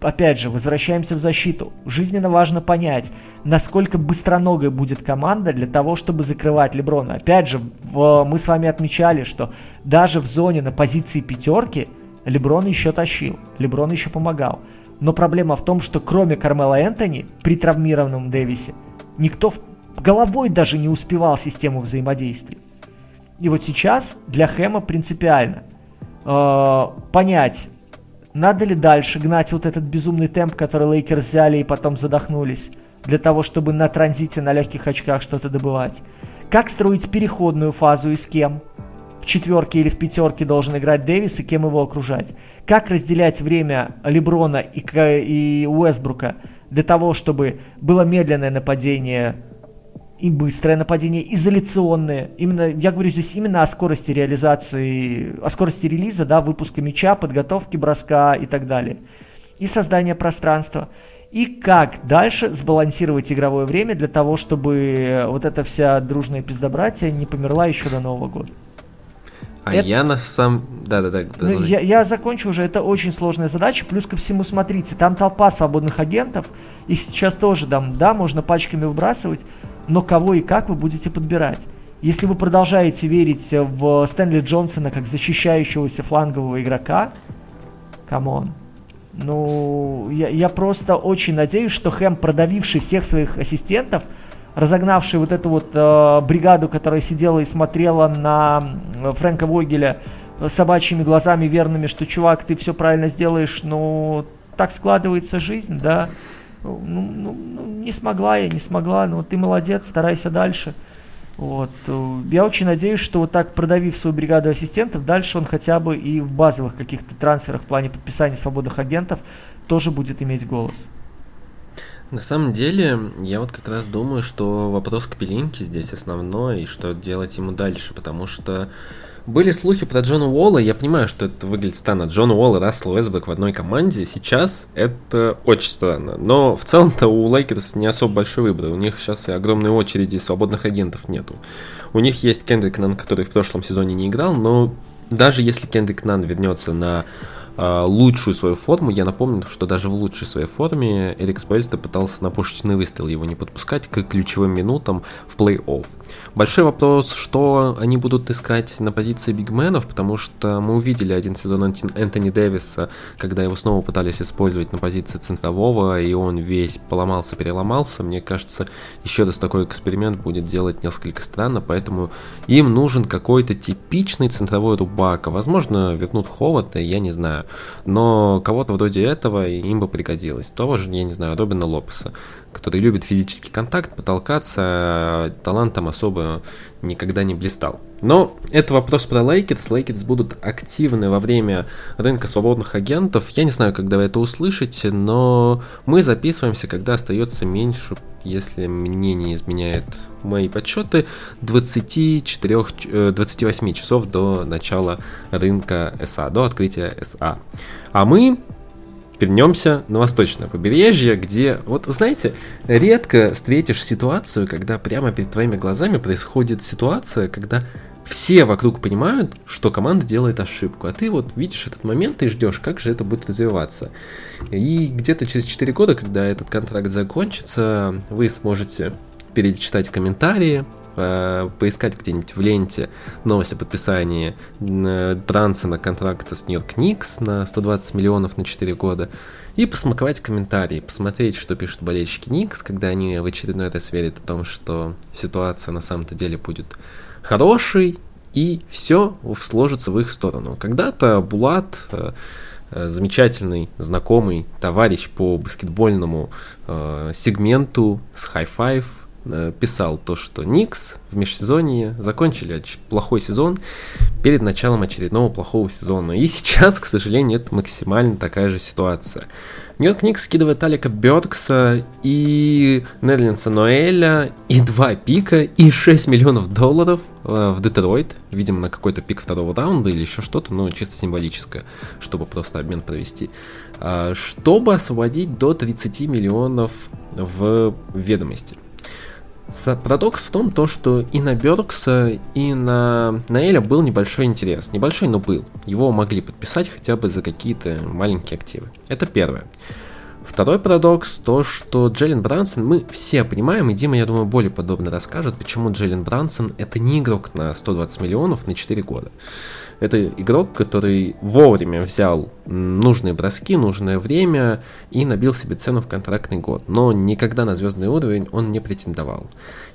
опять же, возвращаемся в защиту. Жизненно важно понять, насколько быстроногой будет команда для того, чтобы закрывать Леброна. Опять же, в, мы с вами отмечали, что даже в зоне на позиции пятерки Леброн еще тащил, Леброн еще помогал. Но проблема в том, что кроме Кармела Энтони при травмированном Дэвисе, никто головой даже не успевал систему взаимодействия. И вот сейчас для Хэма принципиально э, понять, надо ли дальше гнать вот этот безумный темп, который Лейкерс взяли и потом задохнулись, для того, чтобы на транзите на легких очках что-то добывать. Как строить переходную фазу и с кем? В четверке или в пятерке должен играть Дэвис и кем его окружать? Как разделять время Леброна и, и Уэсбрука для того, чтобы было медленное нападение и быстрое нападение, изоляционное. Именно, я говорю здесь именно о скорости реализации, о скорости релиза, да, выпуска мяча, подготовки броска и так далее. И создание пространства. И как дальше сбалансировать игровое время для того, чтобы вот эта вся дружная пиздобратья не померла еще до Нового года. А это... я на самом... Да-да-да. Ну, я, я закончу уже. Это очень сложная задача. Плюс ко всему, смотрите, там толпа свободных агентов. Их сейчас тоже там, да, можно пачками выбрасывать но кого и как вы будете подбирать. Если вы продолжаете верить в Стэнли Джонсона как защищающегося флангового игрока, come on. Ну, я, я просто очень надеюсь, что Хэм, продавивший всех своих ассистентов, разогнавший вот эту вот э, бригаду, которая сидела и смотрела на Фрэнка Вогеля собачьими глазами верными, что, чувак, ты все правильно сделаешь, ну, так складывается жизнь, да, ну, ну, ну, не смогла я, не смогла, но ты молодец, старайся дальше. Вот. Я очень надеюсь, что вот так продавив свою бригаду ассистентов, дальше он хотя бы и в базовых каких-то трансферах в плане подписания свободных агентов тоже будет иметь голос. На самом деле, я вот как раз думаю, что вопрос Капелинки здесь основной, и что делать ему дальше, потому что были слухи про Джона Уолла, я понимаю, что это выглядит странно. Джон Уолл и Рассел Уэсбрук в одной команде, сейчас это очень странно. Но в целом-то у Лейкерс не особо большой выбор, у них сейчас и огромной очереди свободных агентов нету. У них есть Кендрик Нан, который в прошлом сезоне не играл, но даже если Кендрик Нан вернется на лучшую свою форму. Я напомню, что даже в лучшей своей форме Эрик Спольстра пытался на пушечный выстрел его не подпускать к ключевым минутам в плей-офф. Большой вопрос, что они будут искать на позиции бигменов, потому что мы увидели один сезон Энтони Дэвиса, когда его снова пытались использовать на позиции центрового, и он весь поломался, переломался. Мне кажется, еще раз такой эксперимент будет делать несколько странно, поэтому им нужен какой-то типичный центровой рубака. Возможно, вернут Ховарда, я не знаю. Но кого-то вроде этого им бы пригодилось. Того же, я не знаю, Робина Лопеса который любит физический контакт, потолкаться, талантом особо никогда не блистал. Но это вопрос про Лейкерс. Лейкерс будут активны во время рынка свободных агентов. Я не знаю, когда вы это услышите, но мы записываемся, когда остается меньше, если мне не изменяет мои подсчеты, 24, 28 э, часов до начала рынка СА, до открытия СА. А мы вернемся на восточное побережье, где, вот знаете, редко встретишь ситуацию, когда прямо перед твоими глазами происходит ситуация, когда все вокруг понимают, что команда делает ошибку, а ты вот видишь этот момент и ждешь, как же это будет развиваться. И где-то через 4 года, когда этот контракт закончится, вы сможете перечитать комментарии, поискать где-нибудь в ленте новость о подписании Брансона контракта с Нью-Йорк Никс на 120 миллионов на 4 года и посмаковать комментарии, посмотреть, что пишут болельщики Никс, когда они в очередной раз верят о том, что ситуация на самом-то деле будет хорошей, и все сложится в их сторону. Когда-то Булат э, э, замечательный знакомый товарищ по баскетбольному э, сегменту с Э, писал то, что Никс в межсезонье закончили плохой сезон перед началом очередного плохого сезона. И сейчас, к сожалению, это максимально такая же ситуация. Нью-Йорк Никс скидывает Алика Бёркса и Нерлинса Ноэля, и два пика, и 6 миллионов долларов э, в Детройт, видимо, на какой-то пик второго раунда или еще что-то, ну, чисто символическое, чтобы просто обмен провести, э, чтобы освободить до 30 миллионов в ведомости. Парадокс в том, то, что и на Бёркса, и на Наэля был небольшой интерес. Небольшой, но был. Его могли подписать хотя бы за какие-то маленькие активы. Это первое. Второй парадокс то, что Джеллен Брансон, мы все понимаем, и Дима, я думаю, более подробно расскажет, почему Джеллен Брансон это не игрок на 120 миллионов на 4 года. Это игрок, который вовремя взял нужные броски, нужное время и набил себе цену в контрактный год. Но никогда на звездный уровень он не претендовал.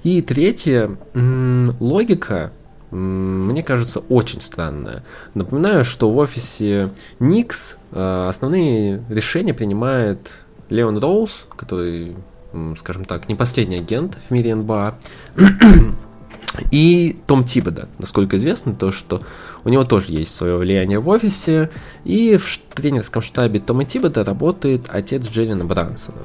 И третье, логика мне кажется, очень странная. Напоминаю, что в офисе Никс э, основные решения принимает Леон Роуз, который, скажем так, не последний агент в мире НБА. И Том Тибода, насколько известно, то, что у него тоже есть свое влияние в офисе, и в тренерском штабе Тома Тибода работает отец Джеррина Брансона.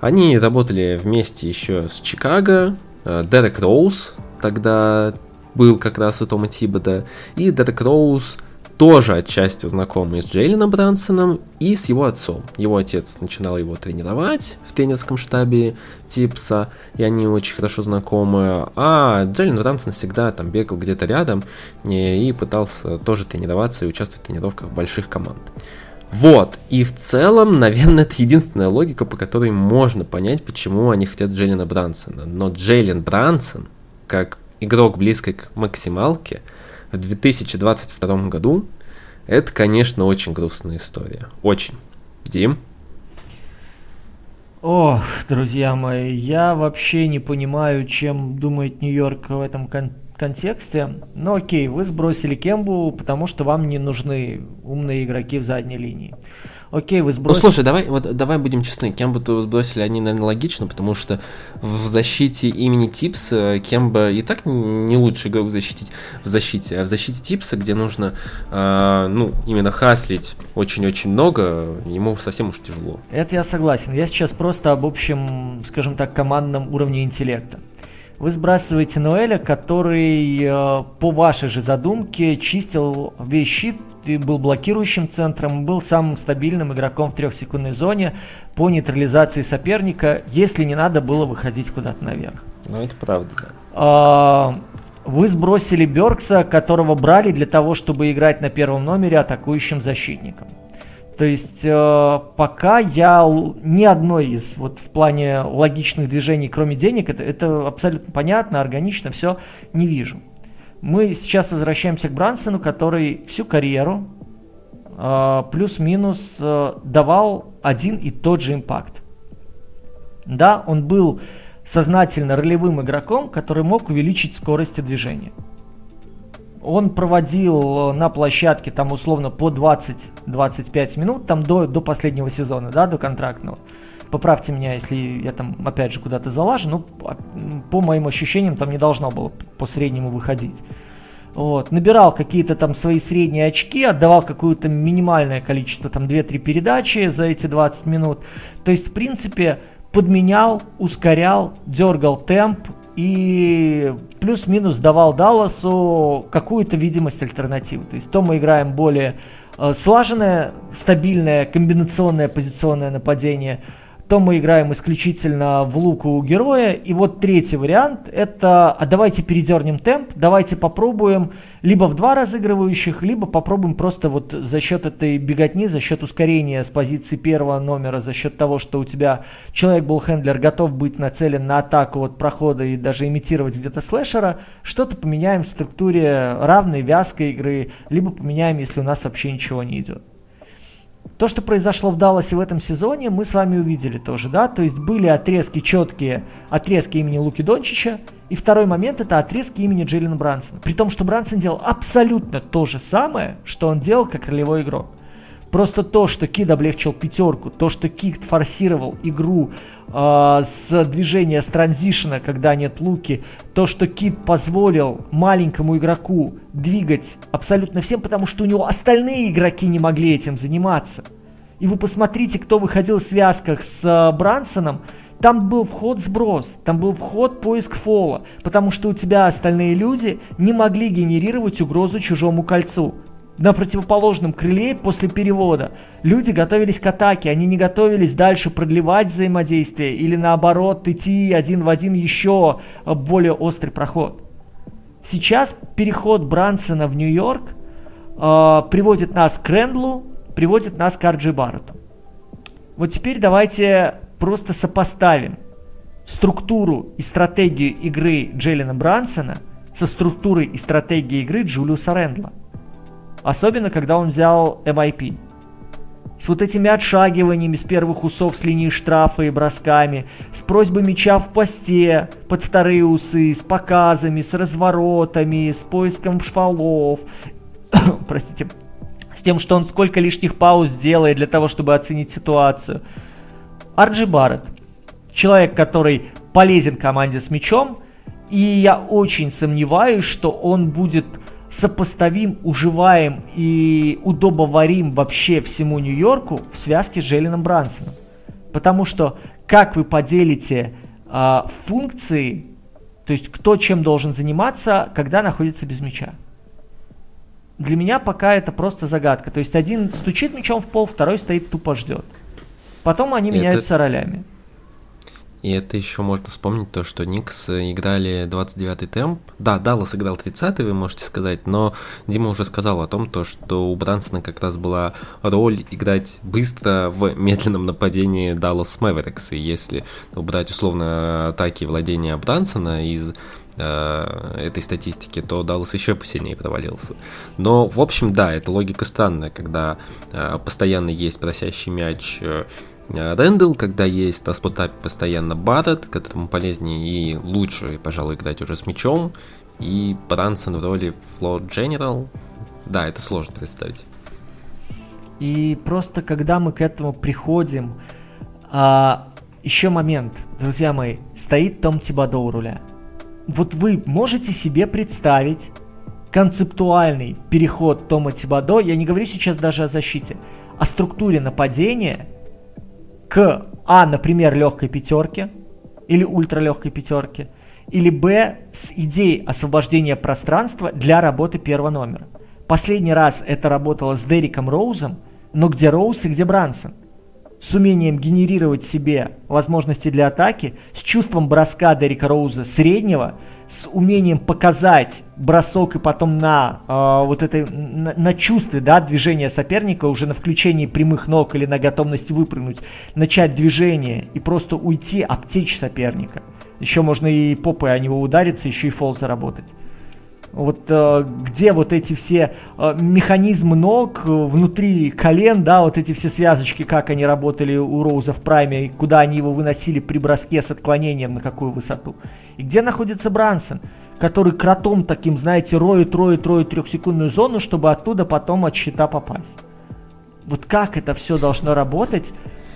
Они работали вместе еще с Чикаго, э, Дерек Роуз, тогда был как раз у Тома Тибода, и Дерек Роуз тоже отчасти знакомый с Джейлином Брансоном и с его отцом. Его отец начинал его тренировать в тренерском штабе Типса, и они очень хорошо знакомы, а Джейлин Брансон всегда там бегал где-то рядом и пытался тоже тренироваться и участвовать в тренировках больших команд. Вот, и в целом, наверное, это единственная логика, по которой можно понять, почему они хотят Джейлина Брансона. Но Джейлин Брансон, как игрок близкой к максималке в 2022 году, это, конечно, очень грустная история. Очень. Дим? Ох, друзья мои, я вообще не понимаю, чем думает Нью-Йорк в этом кон- контексте. Ну окей, вы сбросили Кембу, потому что вам не нужны умные игроки в задней линии окей, вы сбросили... Ну, слушай, давай, вот, давай будем честны, кем бы ты сбросили, они, наверное, логично, потому что в защите имени Типса Кемба и так не лучший игрок в защите, в защите, а в защите Типса, где нужно, э, ну, именно хаслить очень-очень много, ему совсем уж тяжело. Это я согласен. Я сейчас просто об общем, скажем так, командном уровне интеллекта. Вы сбрасываете Ноэля, который э, по вашей же задумке чистил весь щит и был блокирующим центром, был самым стабильным игроком в трехсекундной зоне по нейтрализации соперника, если не надо было выходить куда-то наверх. Ну, это правда, да. А, вы сбросили Беркса, которого брали для того, чтобы играть на первом номере атакующим защитником. То есть э, пока я ни одной из вот в плане логичных движений, кроме денег, это, это абсолютно понятно, органично, все не вижу. Мы сейчас возвращаемся к Брансону, который всю карьеру э, плюс-минус э, давал один и тот же импакт. Да, он был сознательно ролевым игроком, который мог увеличить скорость движения. Он проводил э, на площадке там условно по 20-25 минут, там до, до последнего сезона, да, до контрактного. Поправьте меня, если я там опять же куда-то залажу, но по моим ощущениям там не должно было по среднему выходить. Вот, набирал какие-то там свои средние очки, отдавал какое-то минимальное количество, там 2-3 передачи за эти 20 минут. То есть, в принципе, подменял, ускорял, дергал темп и плюс-минус давал Далласу какую-то видимость альтернативы. То есть то мы играем более э, слаженное, стабильное, комбинационное позиционное нападение – то мы играем исключительно в луку героя. И вот третий вариант это, а давайте передернем темп, давайте попробуем либо в два разыгрывающих, либо попробуем просто вот за счет этой беготни, за счет ускорения с позиции первого номера, за счет того, что у тебя человек-болхендлер готов быть нацелен на атаку от прохода и даже имитировать где-то слэшера, что-то поменяем в структуре равной, вязкой игры, либо поменяем, если у нас вообще ничего не идет. То, что произошло в Далласе в этом сезоне, мы с вами увидели тоже, да, то есть были отрезки четкие, отрезки имени Луки Дончича, и второй момент это отрезки имени Джейлина Брансона. При том, что Брансон делал абсолютно то же самое, что он делал как ролевой игрок. Просто то, что Кид облегчил пятерку, то, что Кид форсировал игру с движения с транзишена, когда нет луки, то, что Кид позволил маленькому игроку двигать абсолютно всем, потому что у него остальные игроки не могли этим заниматься. И вы посмотрите, кто выходил в связках с э, Брансоном, там был вход-сброс, там был вход поиск фола, потому что у тебя остальные люди не могли генерировать угрозу чужому кольцу на противоположном крыле после перевода люди готовились к атаке, они не готовились дальше продлевать взаимодействие или наоборот идти один в один еще более острый проход. Сейчас переход Брансона в Нью-Йорк э, приводит нас к Рендлу, приводит нас к Арджи Барретту. Вот теперь давайте просто сопоставим структуру и стратегию игры Джеллина Брансона со структурой и стратегией игры Джулиуса Рэндла. Особенно, когда он взял MIP. С вот этими отшагиваниями с первых усов с линии штрафа и бросками, с просьбой мяча в посте под вторые усы, с показами, с разворотами, с поиском швалов, простите, с тем, что он сколько лишних пауз делает для того, чтобы оценить ситуацию. Арджи Барретт. Человек, который полезен команде с мячом, и я очень сомневаюсь, что он будет сопоставим, уживаем и удобоварим вообще всему Нью-Йорку в связке с Джейленом Брансоном. Потому что как вы поделите э, функции, то есть кто чем должен заниматься, когда находится без мяча. Для меня пока это просто загадка. То есть один стучит мячом в пол, второй стоит тупо ждет. Потом они это... меняются ролями. И это еще можно вспомнить то, что Никс играли 29-й темп. Да, Даллас играл 30-й, вы можете сказать, но Дима уже сказал о том, то, что у Брансона как раз была роль играть быстро в медленном нападении Даллас Мэверикс. И если убрать условно атаки владения Брансона из э, этой статистики, то Даллас еще посильнее провалился. Но, в общем, да, это логика странная, когда э, постоянно есть просящий мяч э, Рэндл, когда есть на спотапе постоянно Барретт, которому полезнее и лучше, пожалуй, играть уже с мячом, и Брансон в роли Floor General. Да, это сложно представить. И просто когда мы к этому приходим, а, еще момент, друзья мои, стоит Том Тибадо у руля. Вот вы можете себе представить концептуальный переход Тома Тибадо, я не говорю сейчас даже о защите, о структуре нападения – к А, например, легкой пятерке или ультралегкой пятерке, или Б, с идеей освобождения пространства для работы первого номера. Последний раз это работало с Дериком Роузом, но где Роуз и где Брансон? С умением генерировать себе возможности для атаки, с чувством броска Дерика Роуза среднего – с умением показать бросок и потом на э, вот это на, на чувстве да, движения соперника, уже на включении прямых ног или на готовности выпрыгнуть, начать движение и просто уйти, обтечь соперника. Еще можно и попой о него удариться, еще и фол заработать. Вот э, где вот эти все э, механизмы ног э, внутри колен, да, вот эти все связочки, как они работали у Роуза в прайме, и куда они его выносили при броске с отклонением, на какую высоту. И где находится Брансон, который кротом таким, знаете, роет, роет, роет трехсекундную зону, чтобы оттуда потом от щита попасть. Вот как это все должно работать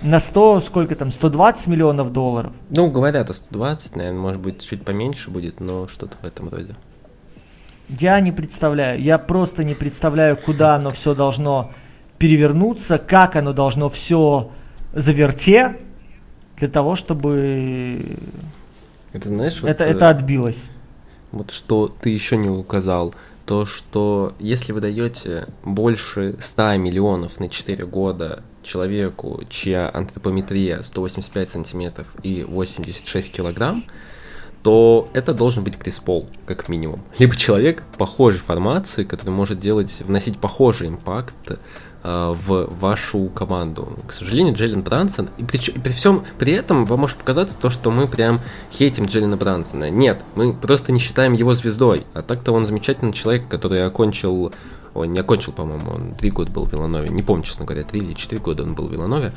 на 100, сколько там, 120 миллионов долларов? Ну, говорят о 120, наверное, может быть, чуть поменьше будет, но что-то в этом роде. Я не представляю, я просто не представляю, куда оно все должно перевернуться, как оно должно все заверте для того, чтобы это знаешь, вот, это, это отбилось. Вот что ты еще не указал, то что если вы даете больше 100 миллионов на 4 года человеку, чья антропометрия 185 сантиметров и 86 килограмм, то это должен быть Крис Пол, как минимум. Либо человек похожей формации, который может делать, вносить похожий импакт Э, в вашу команду. К сожалению, Джейлен Брансон, и при, при всем при этом вам может показаться то, что мы прям хейтим Джейлена Брансона. Нет, мы просто не считаем его звездой. А так-то он замечательный человек, который окончил он не окончил, по-моему, он три года был в Виланове. Не помню, честно говоря, три или четыре года он был в Виланове.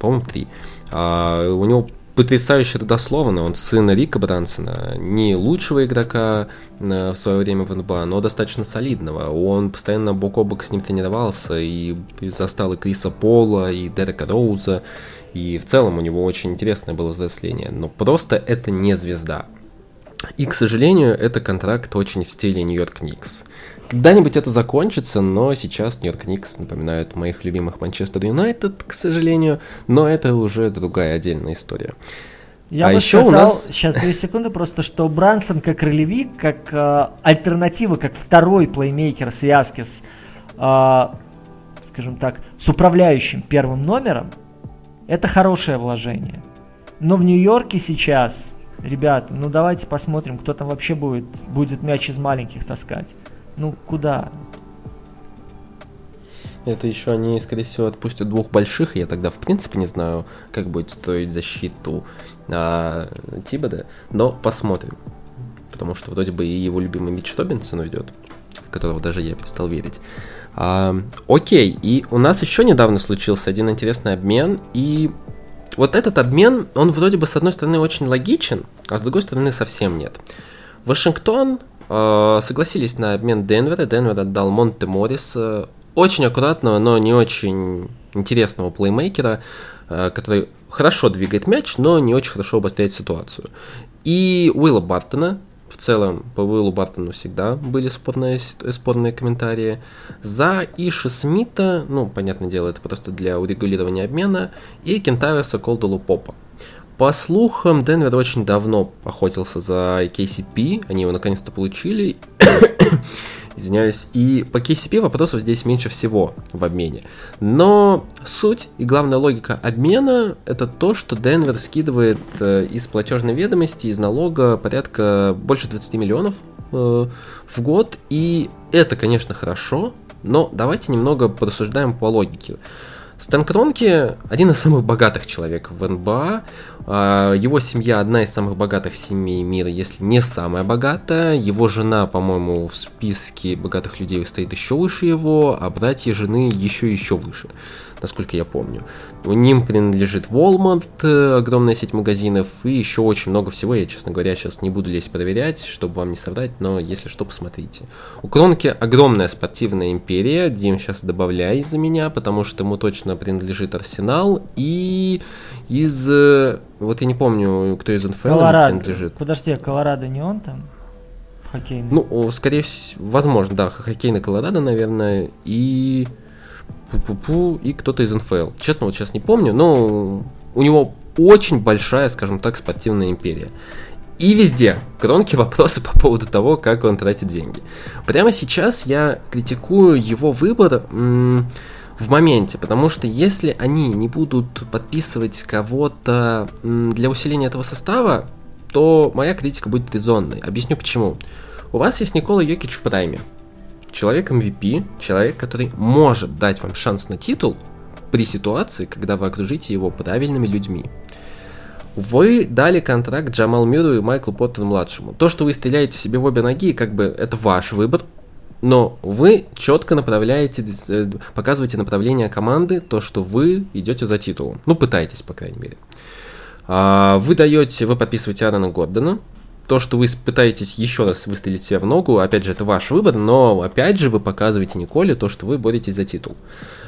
По-моему, три. А, у него потрясающе родословно. Он сын Рика Брансона, не лучшего игрока э, в свое время в НБА, но достаточно солидного. Он постоянно бок о бок с ним тренировался и застал и Криса Пола, и Дерека Роуза. И в целом у него очень интересное было взросление. Но просто это не звезда. И, к сожалению, это контракт очень в стиле Нью-Йорк Никс. Когда-нибудь это закончится, но сейчас Нью-Йорк Никс напоминают моих любимых Манчестер Юнайтед, к сожалению, но это уже другая отдельная история. Я а бы еще сказал, у нас... сейчас две секунды просто, что Брансон как ролевик, как э, альтернатива, как второй плеймейкер связки с, э, скажем так, с управляющим первым номером, это хорошее вложение. Но в Нью-Йорке сейчас, ребята, ну давайте посмотрим, кто там вообще будет, будет мяч из маленьких таскать. Ну, куда? Это еще они, скорее всего, отпустят двух больших, я тогда, в принципе, не знаю, как будет стоить защиту а, Тибода, но посмотрим. Потому что вроде бы и его любимый Митч Робинсон уйдет, в которого даже я перестал верить. А, окей, и у нас еще недавно случился один интересный обмен, и вот этот обмен, он вроде бы с одной стороны очень логичен, а с другой стороны совсем нет. Вашингтон согласились на обмен Денвера, Денвер отдал Монте Морриса, очень аккуратного, но не очень интересного плеймейкера, э, который хорошо двигает мяч, но не очень хорошо обостряет ситуацию. И Уилла Бартона, в целом по Уиллу Бартону всегда были спорные, спорные комментарии. За Иша Смита, ну, понятное дело, это просто для урегулирования обмена, и Кентависа Колдулу Попа. По слухам, Денвер очень давно охотился за KCP, они его наконец-то получили. Извиняюсь. И по KCP вопросов здесь меньше всего в обмене. Но суть и главная логика обмена это то, что Денвер скидывает э, из платежной ведомости, из налога порядка больше 20 миллионов э, в год. И это, конечно, хорошо, но давайте немного порассуждаем по логике. Стэн Кронки один из самых богатых человек в НБА. А, его семья одна из самых богатых семей мира, если не самая богатая. Его жена, по-моему, в списке богатых людей стоит еще выше его, а братья жены еще еще выше насколько я помню. У ним принадлежит Walmart, э, огромная сеть магазинов, и еще очень много всего. Я, честно говоря, сейчас не буду лезть проверять, чтобы вам не соврать, но если что, посмотрите. У Кронки огромная спортивная империя, Дим сейчас добавляй за меня, потому что ему точно принадлежит Арсенал, и из... Э, вот я не помню, кто из НФЛ принадлежит. Подожди, а Колорадо не он там? Хоккейный. Ну, скорее всего, возможно, да, хоккейный Колорадо, наверное, и пу-пу-пу, и кто-то из НФЛ. Честно, вот сейчас не помню, но у него очень большая, скажем так, спортивная империя. И везде громкие вопросы по поводу того, как он тратит деньги. Прямо сейчас я критикую его выбор в моменте, потому что если они не будут подписывать кого-то для усиления этого состава, то моя критика будет резонной. Объясню почему. У вас есть Никола Йокич в прайме. Человек MVP, человек, который может дать вам шанс на титул при ситуации, когда вы окружите его правильными людьми. Вы дали контракт Джамал Мюру и Майклу Поттеру-младшему. То, что вы стреляете себе в обе ноги, как бы это ваш выбор, но вы четко направляете, э, показываете направление команды, то, что вы идете за титулом. Ну, пытаетесь, по крайней мере. А, вы даете, вы подписываете Аарона Гордона, то, что вы пытаетесь еще раз выстрелить себе в ногу, опять же, это ваш выбор, но опять же вы показываете Николе то, что вы боретесь за титул.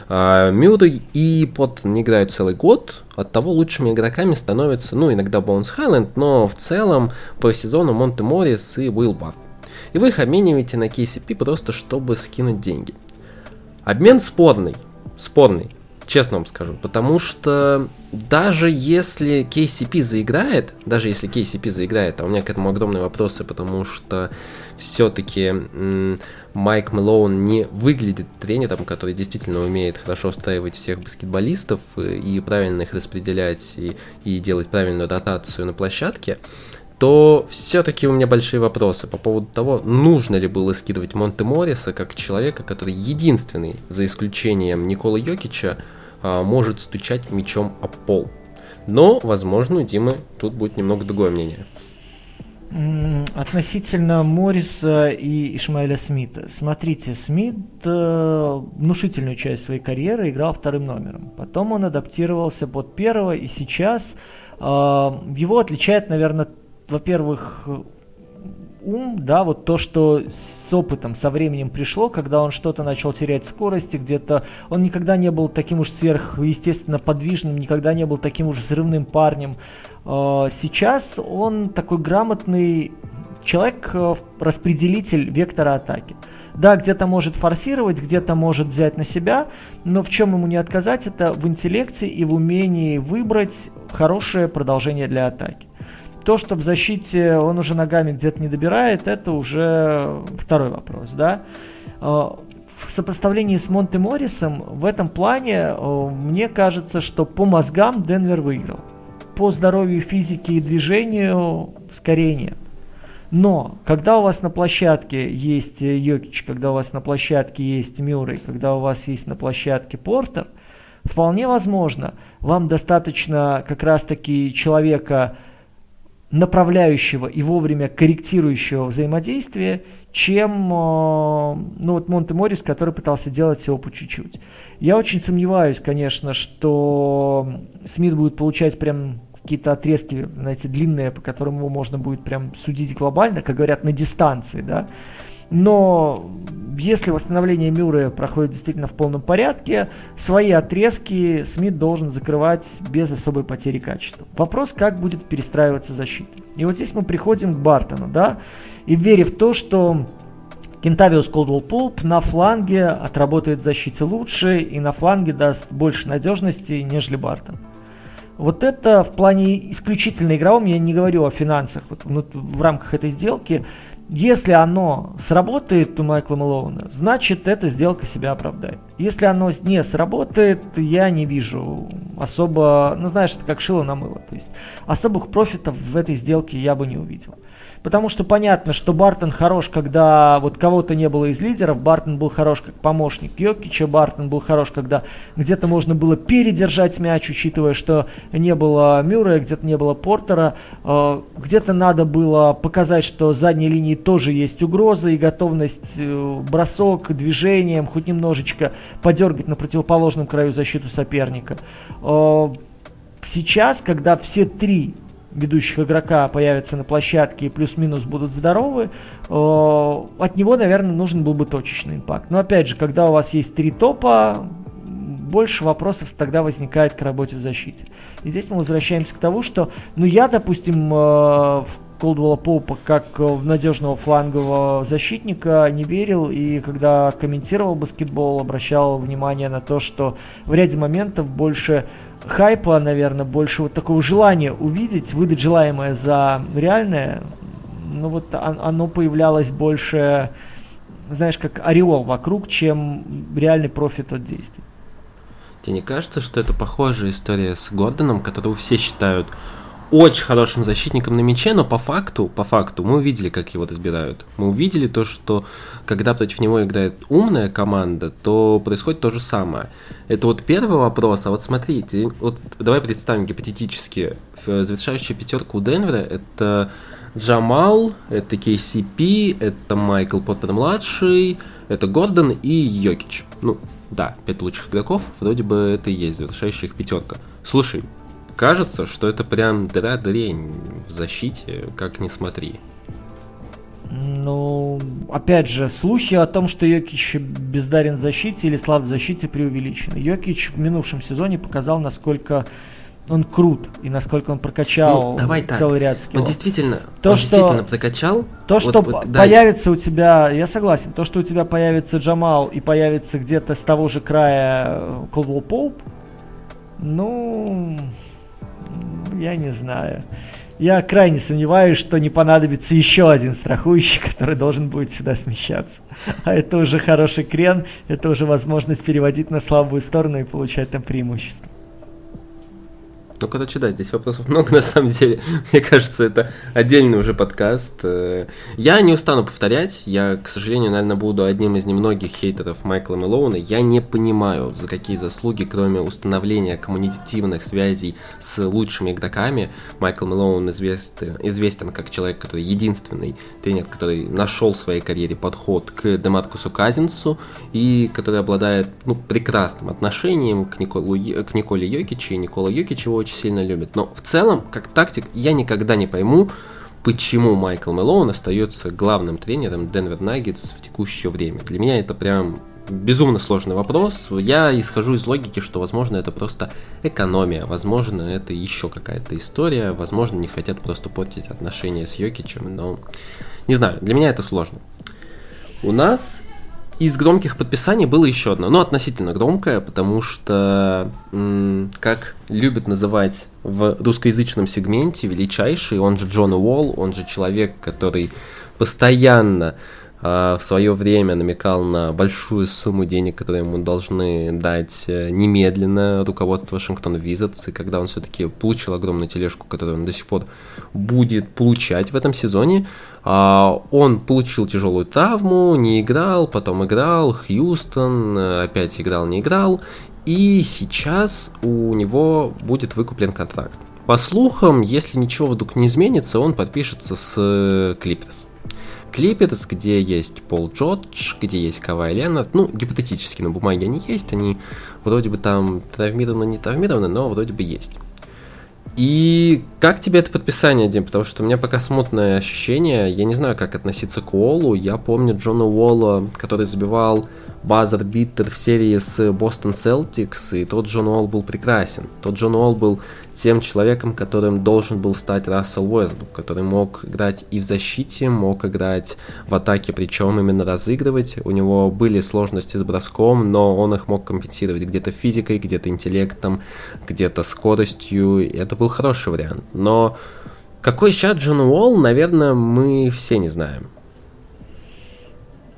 А, Мюррей и не играют целый год, от того лучшими игроками становятся, ну, иногда Боунс Хайленд, но в целом по сезону Монте Моррис и Уилл Бар. И вы их обмениваете на KCP просто чтобы скинуть деньги. Обмен спорный, спорный честно вам скажу. Потому что даже если KCP заиграет, даже если KCP заиграет, а у меня к этому огромные вопросы, потому что все-таки Майк Мэлоун не выглядит тренером, который действительно умеет хорошо встраивать всех баскетболистов и правильно их распределять и, и делать правильную ротацию на площадке, то все-таки у меня большие вопросы по поводу того, нужно ли было скидывать Монте Морриса как человека, который единственный, за исключением Никола Йокича, может стучать мечом о пол. Но, возможно, у Димы тут будет немного другое мнение. Относительно Морриса и Ишмаэля Смита. Смотрите, Смит э, внушительную часть своей карьеры играл вторым номером. Потом он адаптировался под первого, и сейчас э, его отличает, наверное, во-первых, ум, да, вот то, что с опытом, со временем пришло, когда он что-то начал терять скорости, где-то он никогда не был таким уж сверхъестественно подвижным, никогда не был таким уж взрывным парнем. А, сейчас он такой грамотный человек, э, распределитель вектора атаки. Да, где-то может форсировать, где-то может взять на себя, но в чем ему не отказать, это в интеллекте и в умении выбрать хорошее продолжение для атаки. То, что в защите он уже ногами где-то не добирает, это уже второй вопрос, да. А, в сопоставлении с Монте Моррисом в этом плане а, мне кажется, что по мозгам Денвер выиграл. По здоровью физики и движению скорее нет. Но, когда у вас на площадке есть Йокич, когда у вас на площадке есть Мюррей, когда у вас есть на площадке Портер, вполне возможно, вам достаточно как раз-таки человека, направляющего и вовремя корректирующего взаимодействия, чем ну, вот Монте Морис, который пытался делать всего по чуть-чуть. Я очень сомневаюсь, конечно, что Смит будет получать прям какие-то отрезки, знаете, длинные, по которым его можно будет прям судить глобально, как говорят, на дистанции, да. Но если восстановление Мюррея проходит действительно в полном порядке, свои отрезки Смит должен закрывать без особой потери качества. Вопрос, как будет перестраиваться защита. И вот здесь мы приходим к Бартону, да, и веря в то, что Кентавиус Колдвелл Пулп на фланге отработает в защите лучше и на фланге даст больше надежности, нежели Бартон. Вот это в плане исключительно игровом, я не говорю о финансах, вот в рамках этой сделки, если оно сработает у Майкла Мэлоуна, значит эта сделка себя оправдает. Если оно не сработает, я не вижу особо, ну знаешь, это как шило на мыло. То есть особых профитов в этой сделке я бы не увидел. Потому что понятно, что Бартон хорош, когда вот кого-то не было из лидеров. Бартон был хорош как помощник Йокича. Бартон был хорош, когда где-то можно было передержать мяч, учитывая, что не было Мюррея, где-то не было Портера. Э, где-то надо было показать, что задней линии тоже есть угроза и готовность э, бросок, движением, хоть немножечко подергать на противоположном краю защиту соперника. Э, сейчас, когда все три ведущих игрока появятся на площадке и плюс-минус будут здоровы, э, от него, наверное, нужен был бы точечный импакт. Но опять же, когда у вас есть три топа, больше вопросов тогда возникает к работе в защите. И здесь мы возвращаемся к тому, что, ну я, допустим, э, в Колдуэлла Поупа как в надежного флангового защитника не верил, и когда комментировал баскетбол, обращал внимание на то, что в ряде моментов больше хайпа, наверное, больше вот такого желания увидеть, выдать желаемое за реальное, ну вот оно появлялось больше, знаешь, как ореол вокруг, чем реальный профит от действий. Тебе не кажется, что это похожая история с Гордоном, которого все считают очень хорошим защитником на мяче, но по факту, по факту мы увидели, как его разбирают. Мы увидели то, что когда против него играет умная команда, то происходит то же самое. Это вот первый вопрос, а вот смотрите, вот давай представим гипотетически, завершающая пятерка у Денвера это Джамал, это KCP, это Майкл Поттер-младший, это Гордон и Йокич. Ну, да, пять лучших игроков, вроде бы это и есть завершающая их пятерка. Слушай, кажется, что это прям дыра-дрень в защите, как ни смотри. Ну, опять же, слухи о том, что Йокич бездарен в защите или слаб в защите преувеличены. Йокич в минувшем сезоне показал, насколько он крут и насколько он прокачал ну, давай так. целый ряд скиллов. Он действительно, то, он что, действительно прокачал. То, вот, что вот, появится да. у тебя, я согласен, то, что у тебя появится Джамал и появится где-то с того же края Колдвелл Поуп, ну, я не знаю. Я крайне сомневаюсь, что не понадобится еще один страхующий, который должен будет сюда смещаться. А это уже хороший крен, это уже возможность переводить на слабую сторону и получать там преимущество. Ну, короче, да, здесь вопросов много, на самом деле. Мне кажется, это отдельный уже подкаст. Э, я не устану повторять. Я, к сожалению, наверное, буду одним из немногих хейтеров Майкла Мэлоуна. Я не понимаю, за какие заслуги, кроме установления коммуникативных связей с лучшими игроками, Майкл Мэлоун известен, известен как человек, который единственный тренер, который нашел в своей карьере подход к Демаркусу Казинсу и который обладает ну, прекрасным отношением к, Николу, к Николе Йокичу, и Никола Йокич его очень сильно любит. Но в целом, как тактик, я никогда не пойму, почему Майкл Мэлоун остается главным тренером Денвер Наггетс в текущее время. Для меня это прям безумно сложный вопрос. Я исхожу из логики, что, возможно, это просто экономия, возможно, это еще какая-то история, возможно, не хотят просто портить отношения с Йокичем, но не знаю, для меня это сложно. У нас из громких подписаний было еще одно, но относительно громкое, потому что, как любят называть в русскоязычном сегменте, величайший, он же Джон Уолл, он же человек, который постоянно в свое время намекал на большую сумму денег, которые ему должны дать э, немедленно руководство Вашингтон Визитс, и когда он все-таки получил огромную тележку, которую он до сих пор будет получать в этом сезоне, а, он получил тяжелую травму, не играл, потом играл, Хьюстон, э, опять играл, не играл, и сейчас у него будет выкуплен контракт. по слухам, если ничего вдруг не изменится, он подпишется с Клиперс. Клиперс, где есть Пол Джордж, где есть Кавай Леннард, ну, гипотетически на бумаге они есть, они вроде бы там травмированы, не травмированы, но вроде бы есть. И как тебе это подписание, Дим? Потому что у меня пока смутное ощущение, я не знаю, как относиться к Уоллу. Я помню Джона Уолла, который забивал базар битер в серии с Бостон Селтикс, и тот Джон Уолл был прекрасен. Тот Джон Уолл был тем человеком, которым должен был стать Рассел Уэсбрук, который мог играть и в защите, мог играть в атаке, причем именно разыгрывать. У него были сложности с броском, но он их мог компенсировать где-то физикой, где-то интеллектом, где-то скоростью. И это был хороший вариант. Но какой сейчас Джон Уолл, наверное, мы все не знаем.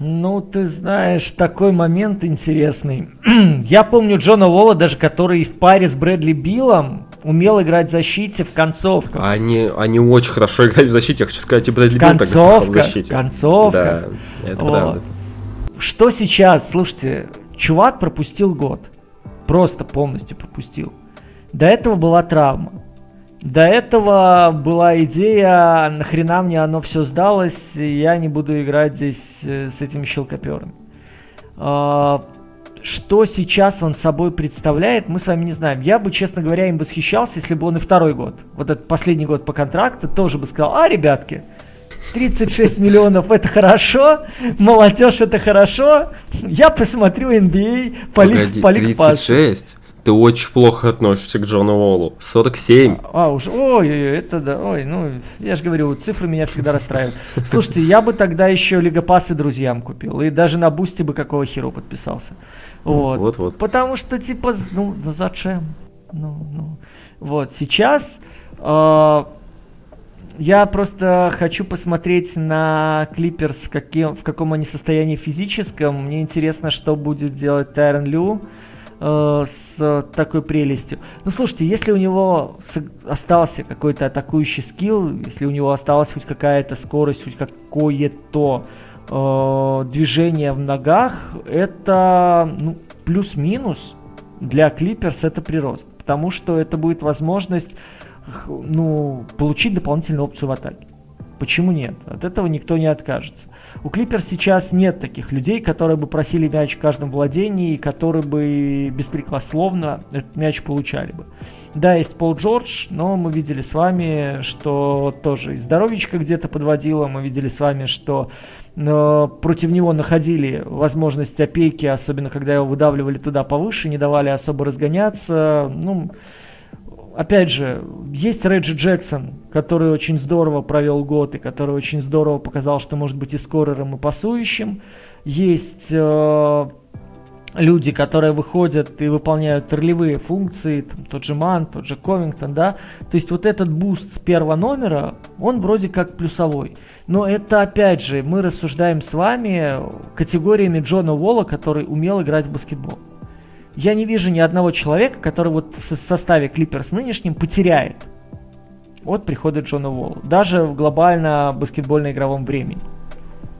Ну, ты знаешь, такой момент интересный. Я помню Джона Уолла, даже который в паре с Брэдли Биллом умел играть в защите в концовках. Они, они очень хорошо играли в защите, я хочу сказать, и Брэдли Билл тогда в защите. Концовка, Да, это вот. правда. Что сейчас? Слушайте, чувак пропустил год. Просто полностью пропустил. До этого была травма. До этого была идея, нахрена мне оно все сдалось, я не буду играть здесь э, с этими щелкоперами. А, что сейчас он собой представляет, мы с вами не знаем. Я бы, честно говоря, им восхищался, если бы он и второй год, вот этот последний год по контракту, тоже бы сказал, а, ребятки, 36 миллионов это хорошо, молодежь это хорошо, я посмотрю NBA по Погоди, по 36? Ты очень плохо относишься к Джону Уоллу. 47. А, а уж, ой, это да, ой, ну, я же говорю, цифры меня всегда расстраивают. Слушайте, я бы тогда еще League Pass ы друзьям купил, и даже на Бусти бы Какого Herro подписался. Вот. Вот, вот. Потому что, типа, ну, ну зачем? Ну, ну. Вот, сейчас э, я просто хочу посмотреть на Клиперс, в, каким, в каком они состоянии физическом. Мне интересно, что будет делать Тайрон Лю. Э, с такой прелестью. Ну, слушайте, если у него остался какой-то атакующий скилл, если у него осталась хоть какая-то скорость, хоть какое-то э, движение в ногах, это ну, плюс-минус для Клиперс это прирост. Потому что это будет возможность ну, получить дополнительную опцию в атаке. Почему нет? От этого никто не откажется. У Клиперс сейчас нет таких людей, которые бы просили мяч в каждом владении, и которые бы беспрекословно этот мяч получали бы. Да, есть Пол Джордж, но мы видели с вами, что тоже и здоровичка где-то подводила. Мы видели с вами, что э, против него находили возможность опеки, особенно когда его выдавливали туда повыше, не давали особо разгоняться. Ну, опять же, есть Реджи Джексон, который очень здорово провел год и который очень здорово показал, что может быть и скорером, и пасующим. Есть э, люди, которые выходят и выполняют ролевые функции, там, тот же Ман, тот же Ковингтон, да. То есть вот этот буст с первого номера, он вроде как плюсовой. Но это опять же, мы рассуждаем с вами категориями Джона Уолла, который умел играть в баскетбол я не вижу ни одного человека, который вот в составе Клиперс нынешнем потеряет от прихода Джона Уолла. Даже в глобально баскетбольно-игровом времени.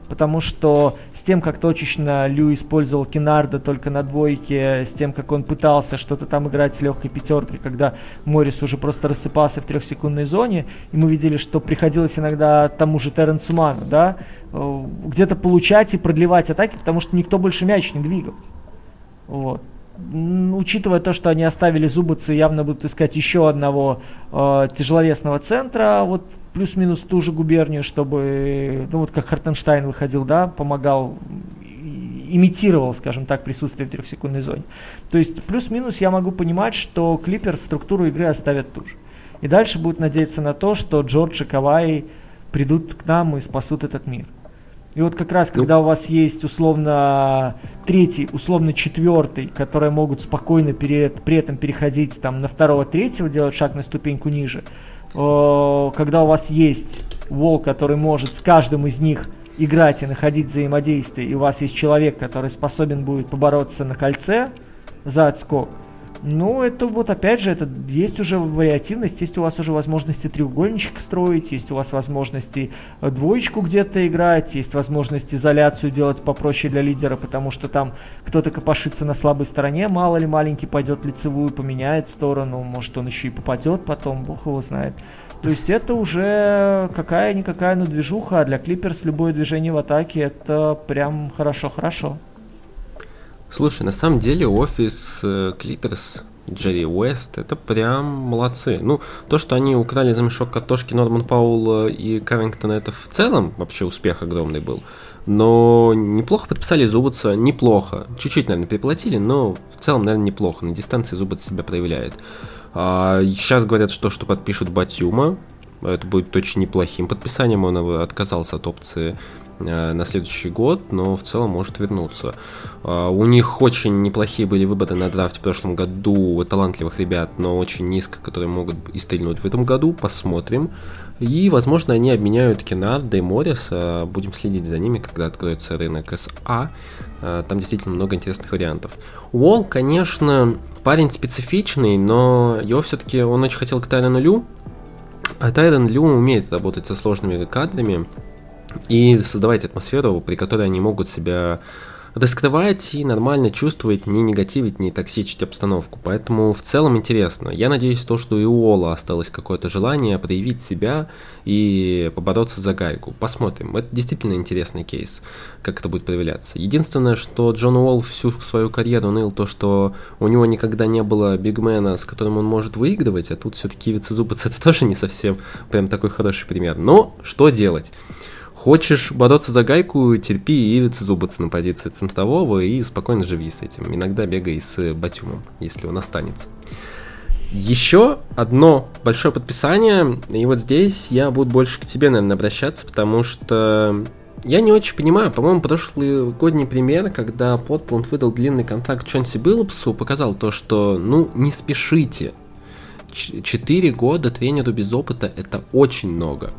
Потому что тем, как точечно Лю использовал Кенарда только на двойке, с тем, как он пытался что-то там играть с легкой пятеркой, когда Моррис уже просто рассыпался в трехсекундной зоне, и мы видели, что приходилось иногда тому же Терренсу Ману, да, э, где-то получать и продлевать атаки, потому что никто больше мяч не двигал. Вот учитывая то, что они оставили зубыцы, явно будут искать еще одного э, тяжеловесного центра, вот плюс-минус ту же губернию, чтобы, ну вот как Хартенштайн выходил, да, помогал, имитировал, скажем так, присутствие в трехсекундной зоне. То есть плюс-минус я могу понимать, что Клипер структуру игры оставят ту же. И дальше будут надеяться на то, что Джордж и Кавай придут к нам и спасут этот мир. И вот как раз, когда у вас есть условно третий, условно четвертый, которые могут спокойно перед, при этом переходить там на второго, третьего, делать шаг на ступеньку ниже, когда у вас есть волк, который может с каждым из них играть и находить взаимодействие, и у вас есть человек, который способен будет побороться на кольце за отскок, Ну, это вот опять же, это есть уже вариативность, есть у вас уже возможности треугольничек строить, есть у вас возможности э, двоечку где-то играть, есть возможность изоляцию делать попроще для лидера, потому что там кто-то копошится на слабой стороне, мало ли маленький пойдет лицевую, поменяет сторону, может он еще и попадет потом, бог его знает. То есть это уже какая-никакая, ну, движуха, а для Клиперс любое движение в атаке это прям хорошо-хорошо. Слушай, на самом деле офис Клиперс Джерри Уэст, это прям молодцы. Ну, то, что они украли за мешок картошки Норман Пауэлла и Каррингтона, это в целом вообще успех огромный был. Но неплохо подписали Зубаца, неплохо. Чуть-чуть, наверное, переплатили, но в целом, наверное, неплохо. На дистанции Зубац себя проявляет. А, сейчас говорят, что, что подпишут Батюма. Это будет очень неплохим подписанием. Он отказался от опции Э, на следующий год, но в целом может вернуться. Э, у них очень неплохие были выборы на драфте в прошлом году, талантливых ребят, но очень низко, которые могут и стрельнуть в этом году, посмотрим. И, возможно, они обменяют Кенарда и Морриса, будем следить за ними, когда откроется рынок СА. Э, там действительно много интересных вариантов. Уолл, конечно, парень специфичный, но его все-таки он очень хотел к Тайрону Лю, а Тайрон Лю умеет работать со сложными кадрами, и создавать атмосферу, при которой они могут себя раскрывать и нормально чувствовать, не негативить, не токсичить обстановку. Поэтому в целом интересно. Я надеюсь, то, что и у Ола осталось какое-то желание проявить себя и побороться за гайку. Посмотрим. Это действительно интересный кейс, как это будет проявляться. Единственное, что Джон Уолл всю свою карьеру ныл то, что у него никогда не было бигмена, с которым он может выигрывать, а тут все-таки Вице Зубац это тоже не совсем прям такой хороший пример. Но что делать? Хочешь бороться за гайку, терпи ивицу зубаться на позиции центрового и спокойно живи с этим. Иногда бегай с Батюмом, если он останется. Еще одно большое подписание, и вот здесь я буду больше к тебе, наверное, обращаться, потому что я не очень понимаю, по-моему, прошлый годний пример, когда Портланд выдал длинный контракт Чонси Биллупсу, показал то, что, ну, не спешите. Четыре года тренеру без опыта – это очень много.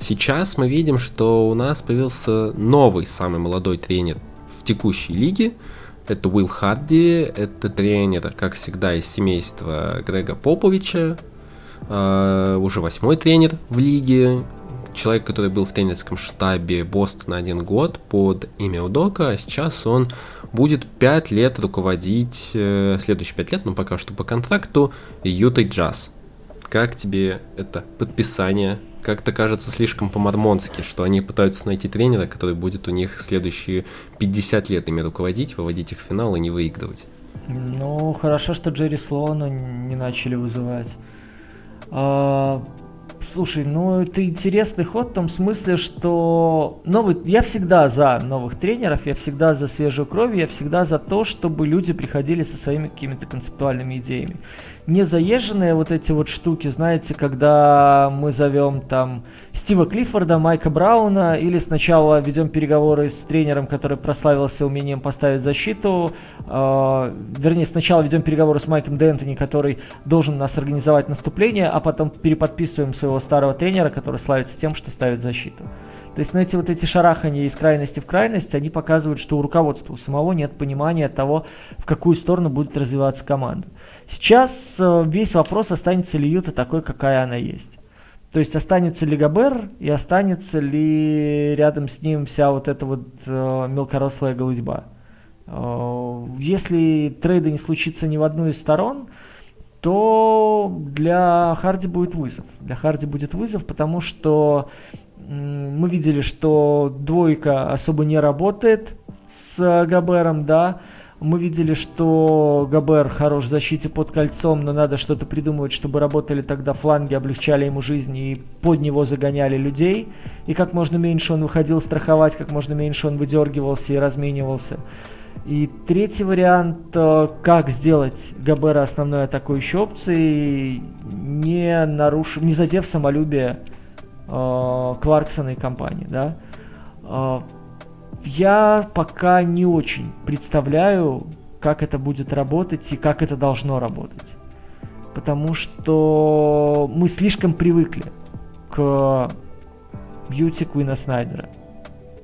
Сейчас мы видим, что у нас появился новый, самый молодой тренер в текущей лиге. Это Уилл Харди, это тренер, как всегда, из семейства Грега Поповича, э, уже восьмой тренер в лиге, человек, который был в тренерском штабе Бостона один год под имя Удока, а сейчас он будет пять лет руководить, э, следующие пять лет, но пока что по контракту, Ютой Джаз. Как тебе это подписание как-то кажется слишком по-мормонски, что они пытаются найти тренера, который будет у них следующие 50 лет ими руководить, выводить их в финал и не выигрывать. Ну, хорошо, что Джерри Слоуна не начали вызывать. А, слушай, ну это интересный ход в том смысле, что новый, я всегда за новых тренеров, я всегда за свежую кровь, я всегда за то, чтобы люди приходили со своими какими-то концептуальными идеями не заезженные вот эти вот штуки, знаете, когда мы зовем там Стива Клиффорда, Майка Брауна, или сначала ведем переговоры с тренером, который прославился умением поставить защиту, э, вернее, сначала ведем переговоры с Майком Дентони, который должен нас организовать наступление, а потом переподписываем своего старого тренера, который славится тем, что ставит защиту. То есть, ну, эти вот эти шарахания из крайности в крайность, они показывают, что у руководства у самого нет понимания того, в какую сторону будет развиваться команда. Сейчас э, весь вопрос, останется ли Юта такой, какая она есть. То есть останется ли Габер и останется ли рядом с ним вся вот эта вот э, мелкорослая голудьба. Э, если трейда не случится ни в одну из сторон, то для Харди будет вызов. Для Харди будет вызов, потому что мы видели, что двойка особо не работает с Габером, да, мы видели, что Габер хорош в защите под кольцом, но надо что-то придумывать, чтобы работали тогда фланги, облегчали ему жизнь и под него загоняли людей. И как можно меньше он выходил страховать, как можно меньше он выдергивался и разменивался. И третий вариант, э, как сделать Габера основной атакующей опцией, не нарушив, не задев самолюбие э, Кларксона и компании, да. Э, я пока не очень представляю, как это будет работать и как это должно работать. Потому что мы слишком привыкли к бьюти Куина Снайдера.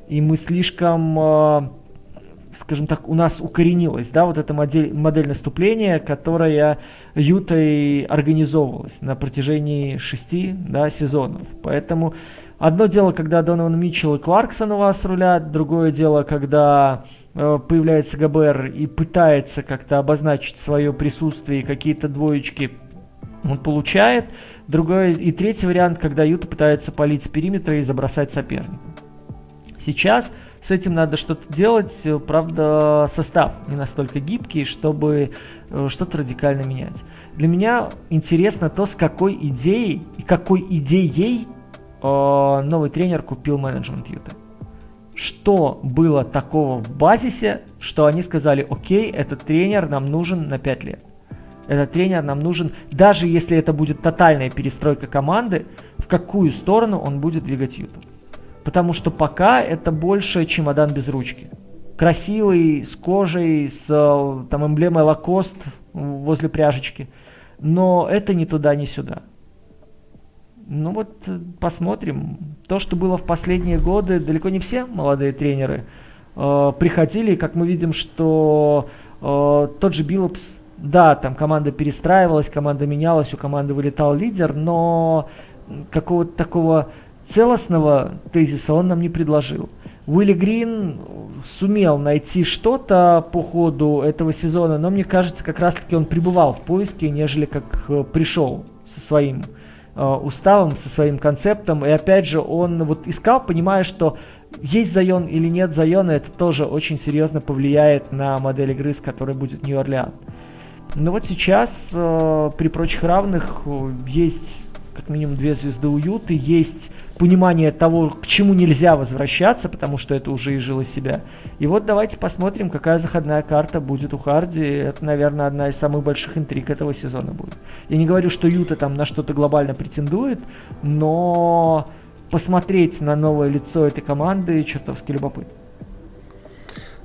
И мы слишком э, скажем так, у нас укоренилась, да, вот эта модель, модель наступления, которая Ютой организовывалась на протяжении шести, да, сезонов. Поэтому одно дело, когда Донован Митчелл и Кларксон у вас рулят, другое дело, когда э, появляется ГБР и пытается как-то обозначить свое присутствие и какие-то двоечки он получает. Другой и третий вариант, когда Юта пытается палить с периметра и забросать соперника. Сейчас с этим надо что-то делать, правда, состав не настолько гибкий, чтобы э, что-то радикально менять. Для меня интересно то, с какой идеей и какой идеей э, новый тренер купил менеджмент Юта. Что было такого в базисе, что они сказали, окей, этот тренер нам нужен на 5 лет. Этот тренер нам нужен, даже если это будет тотальная перестройка команды, в какую сторону он будет двигать Юту. Потому что пока это больше чемодан без ручки. Красивый, с кожей, с э, там эмблемой Лакост возле пряжечки. Но это ни туда, ни сюда. Ну вот э, посмотрим. То, что было в последние годы, далеко не все молодые тренеры э, приходили. Как мы видим, что э, тот же Биллопс, да, там команда перестраивалась, команда менялась, у команды вылетал лидер, но какого-то такого целостного тезиса он нам не предложил. Уилли Грин сумел найти что-то по ходу этого сезона, но мне кажется, как раз-таки он пребывал в поиске, нежели как э, пришел со своим э, уставом, со своим концептом. И опять же, он вот искал, понимая, что есть Зайон или нет Зайона, это тоже очень серьезно повлияет на модель игры, с которой будет Нью-Орлеан. Но вот сейчас э, при прочих равных э, есть как минимум две звезды уюта, есть понимание того, к чему нельзя возвращаться, потому что это уже изжило себя. И вот давайте посмотрим, какая заходная карта будет у Харди. Это, наверное, одна из самых больших интриг этого сезона будет. Я не говорю, что Юта там на что-то глобально претендует, но посмотреть на новое лицо этой команды чертовски любопытно.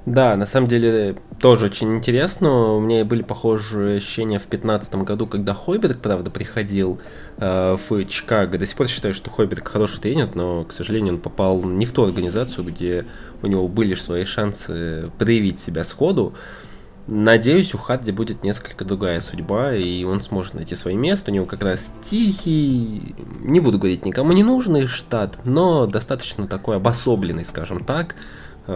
Да, на самом деле тоже очень интересно. У меня были похожие ощущения в 2015 году, когда Хойберг, правда, приходил э, в Чикаго. До сих пор считаю, что Хойберг хороший тренер, но, к сожалению, он попал не в ту организацию, где у него были свои шансы проявить себя сходу. Надеюсь, у Хадди будет несколько другая судьба, и он сможет найти свое место. У него как раз тихий, не буду говорить никому не нужный штат, но достаточно такой обособленный, скажем так,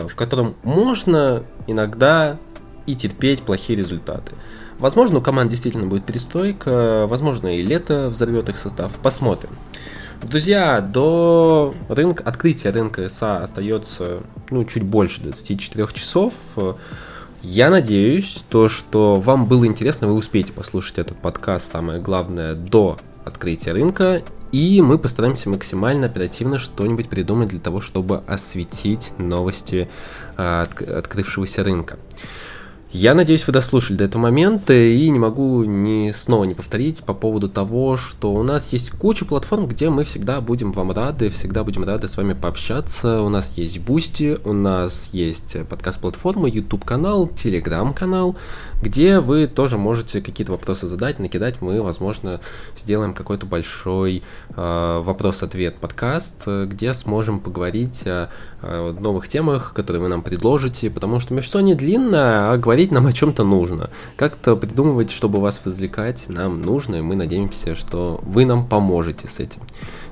в котором можно иногда и терпеть плохие результаты. Возможно, у команд действительно будет перестройка, возможно, и лето взорвет их состав. Посмотрим. Друзья, до рынка, открытия рынка СА остается ну, чуть больше 24 часов. Я надеюсь, то, что вам было интересно, вы успеете послушать этот подкаст, самое главное, до открытия рынка. И мы постараемся максимально оперативно что-нибудь придумать для того, чтобы осветить новости а, от, открывшегося рынка. Я надеюсь, вы дослушали до этого момента и не могу и снова не повторить по поводу того, что у нас есть куча платформ, где мы всегда будем вам рады, всегда будем рады с вами пообщаться. У нас есть Бусти, у нас есть подкаст-платформа, YouTube-канал, Telegram-канал, где вы тоже можете какие-то вопросы задать, накидать. Мы, возможно, сделаем какой-то большой э, вопрос-ответ подкаст, где сможем поговорить о, о новых темах, которые вы нам предложите, потому что межсонье длинное, а говорить нам о чем-то нужно. Как-то придумывать, чтобы вас развлекать, нам нужно, и мы надеемся, что вы нам поможете с этим.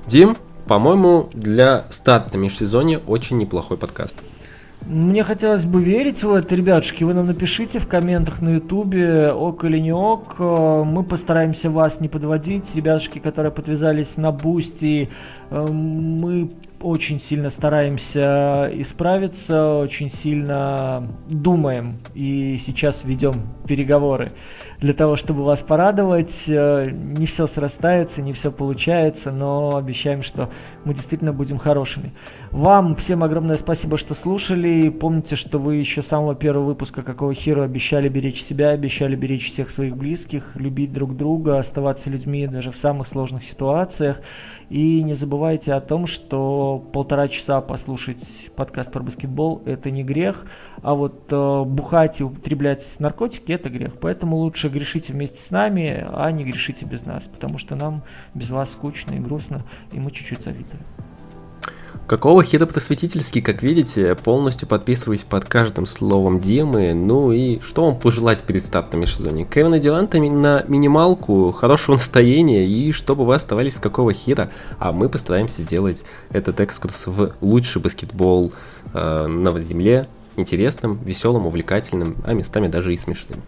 Дим, по-моему, для старта межсезонья очень неплохой подкаст. Мне хотелось бы верить в это, ребятушки. Вы нам напишите в комментах на ютубе, ок или не ок. Мы постараемся вас не подводить. Ребятушки, которые подвязались на бусти, э, мы очень сильно стараемся исправиться, очень сильно думаем и сейчас ведем переговоры для того, чтобы вас порадовать. Э, не все срастается, не все получается, но обещаем, что мы действительно будем хорошими. Вам всем огромное спасибо, что слушали. Помните, что вы еще с самого первого выпуска «Какого хера» обещали беречь себя, обещали беречь всех своих близких, любить друг друга, оставаться людьми даже в самых сложных ситуациях. И не забывайте о том, что полтора часа послушать подкаст про баскетбол – это не грех, а вот э, бухать и употреблять наркотики – это грех. Поэтому лучше грешите вместе с нами, а не грешите без нас, потому что нам без вас скучно и грустно, и мы чуть-чуть завидуем. Какого хита просветительский, как видите, полностью подписываюсь под каждым словом Димы. Ну и что вам пожелать перед стартом межсезонья? Кевина Дюранта на минималку, хорошего настроения и чтобы вы оставались с какого хера. А мы постараемся сделать этот экскурс в лучший баскетбол э, на земле интересным, веселым, увлекательным, а местами даже и смешным.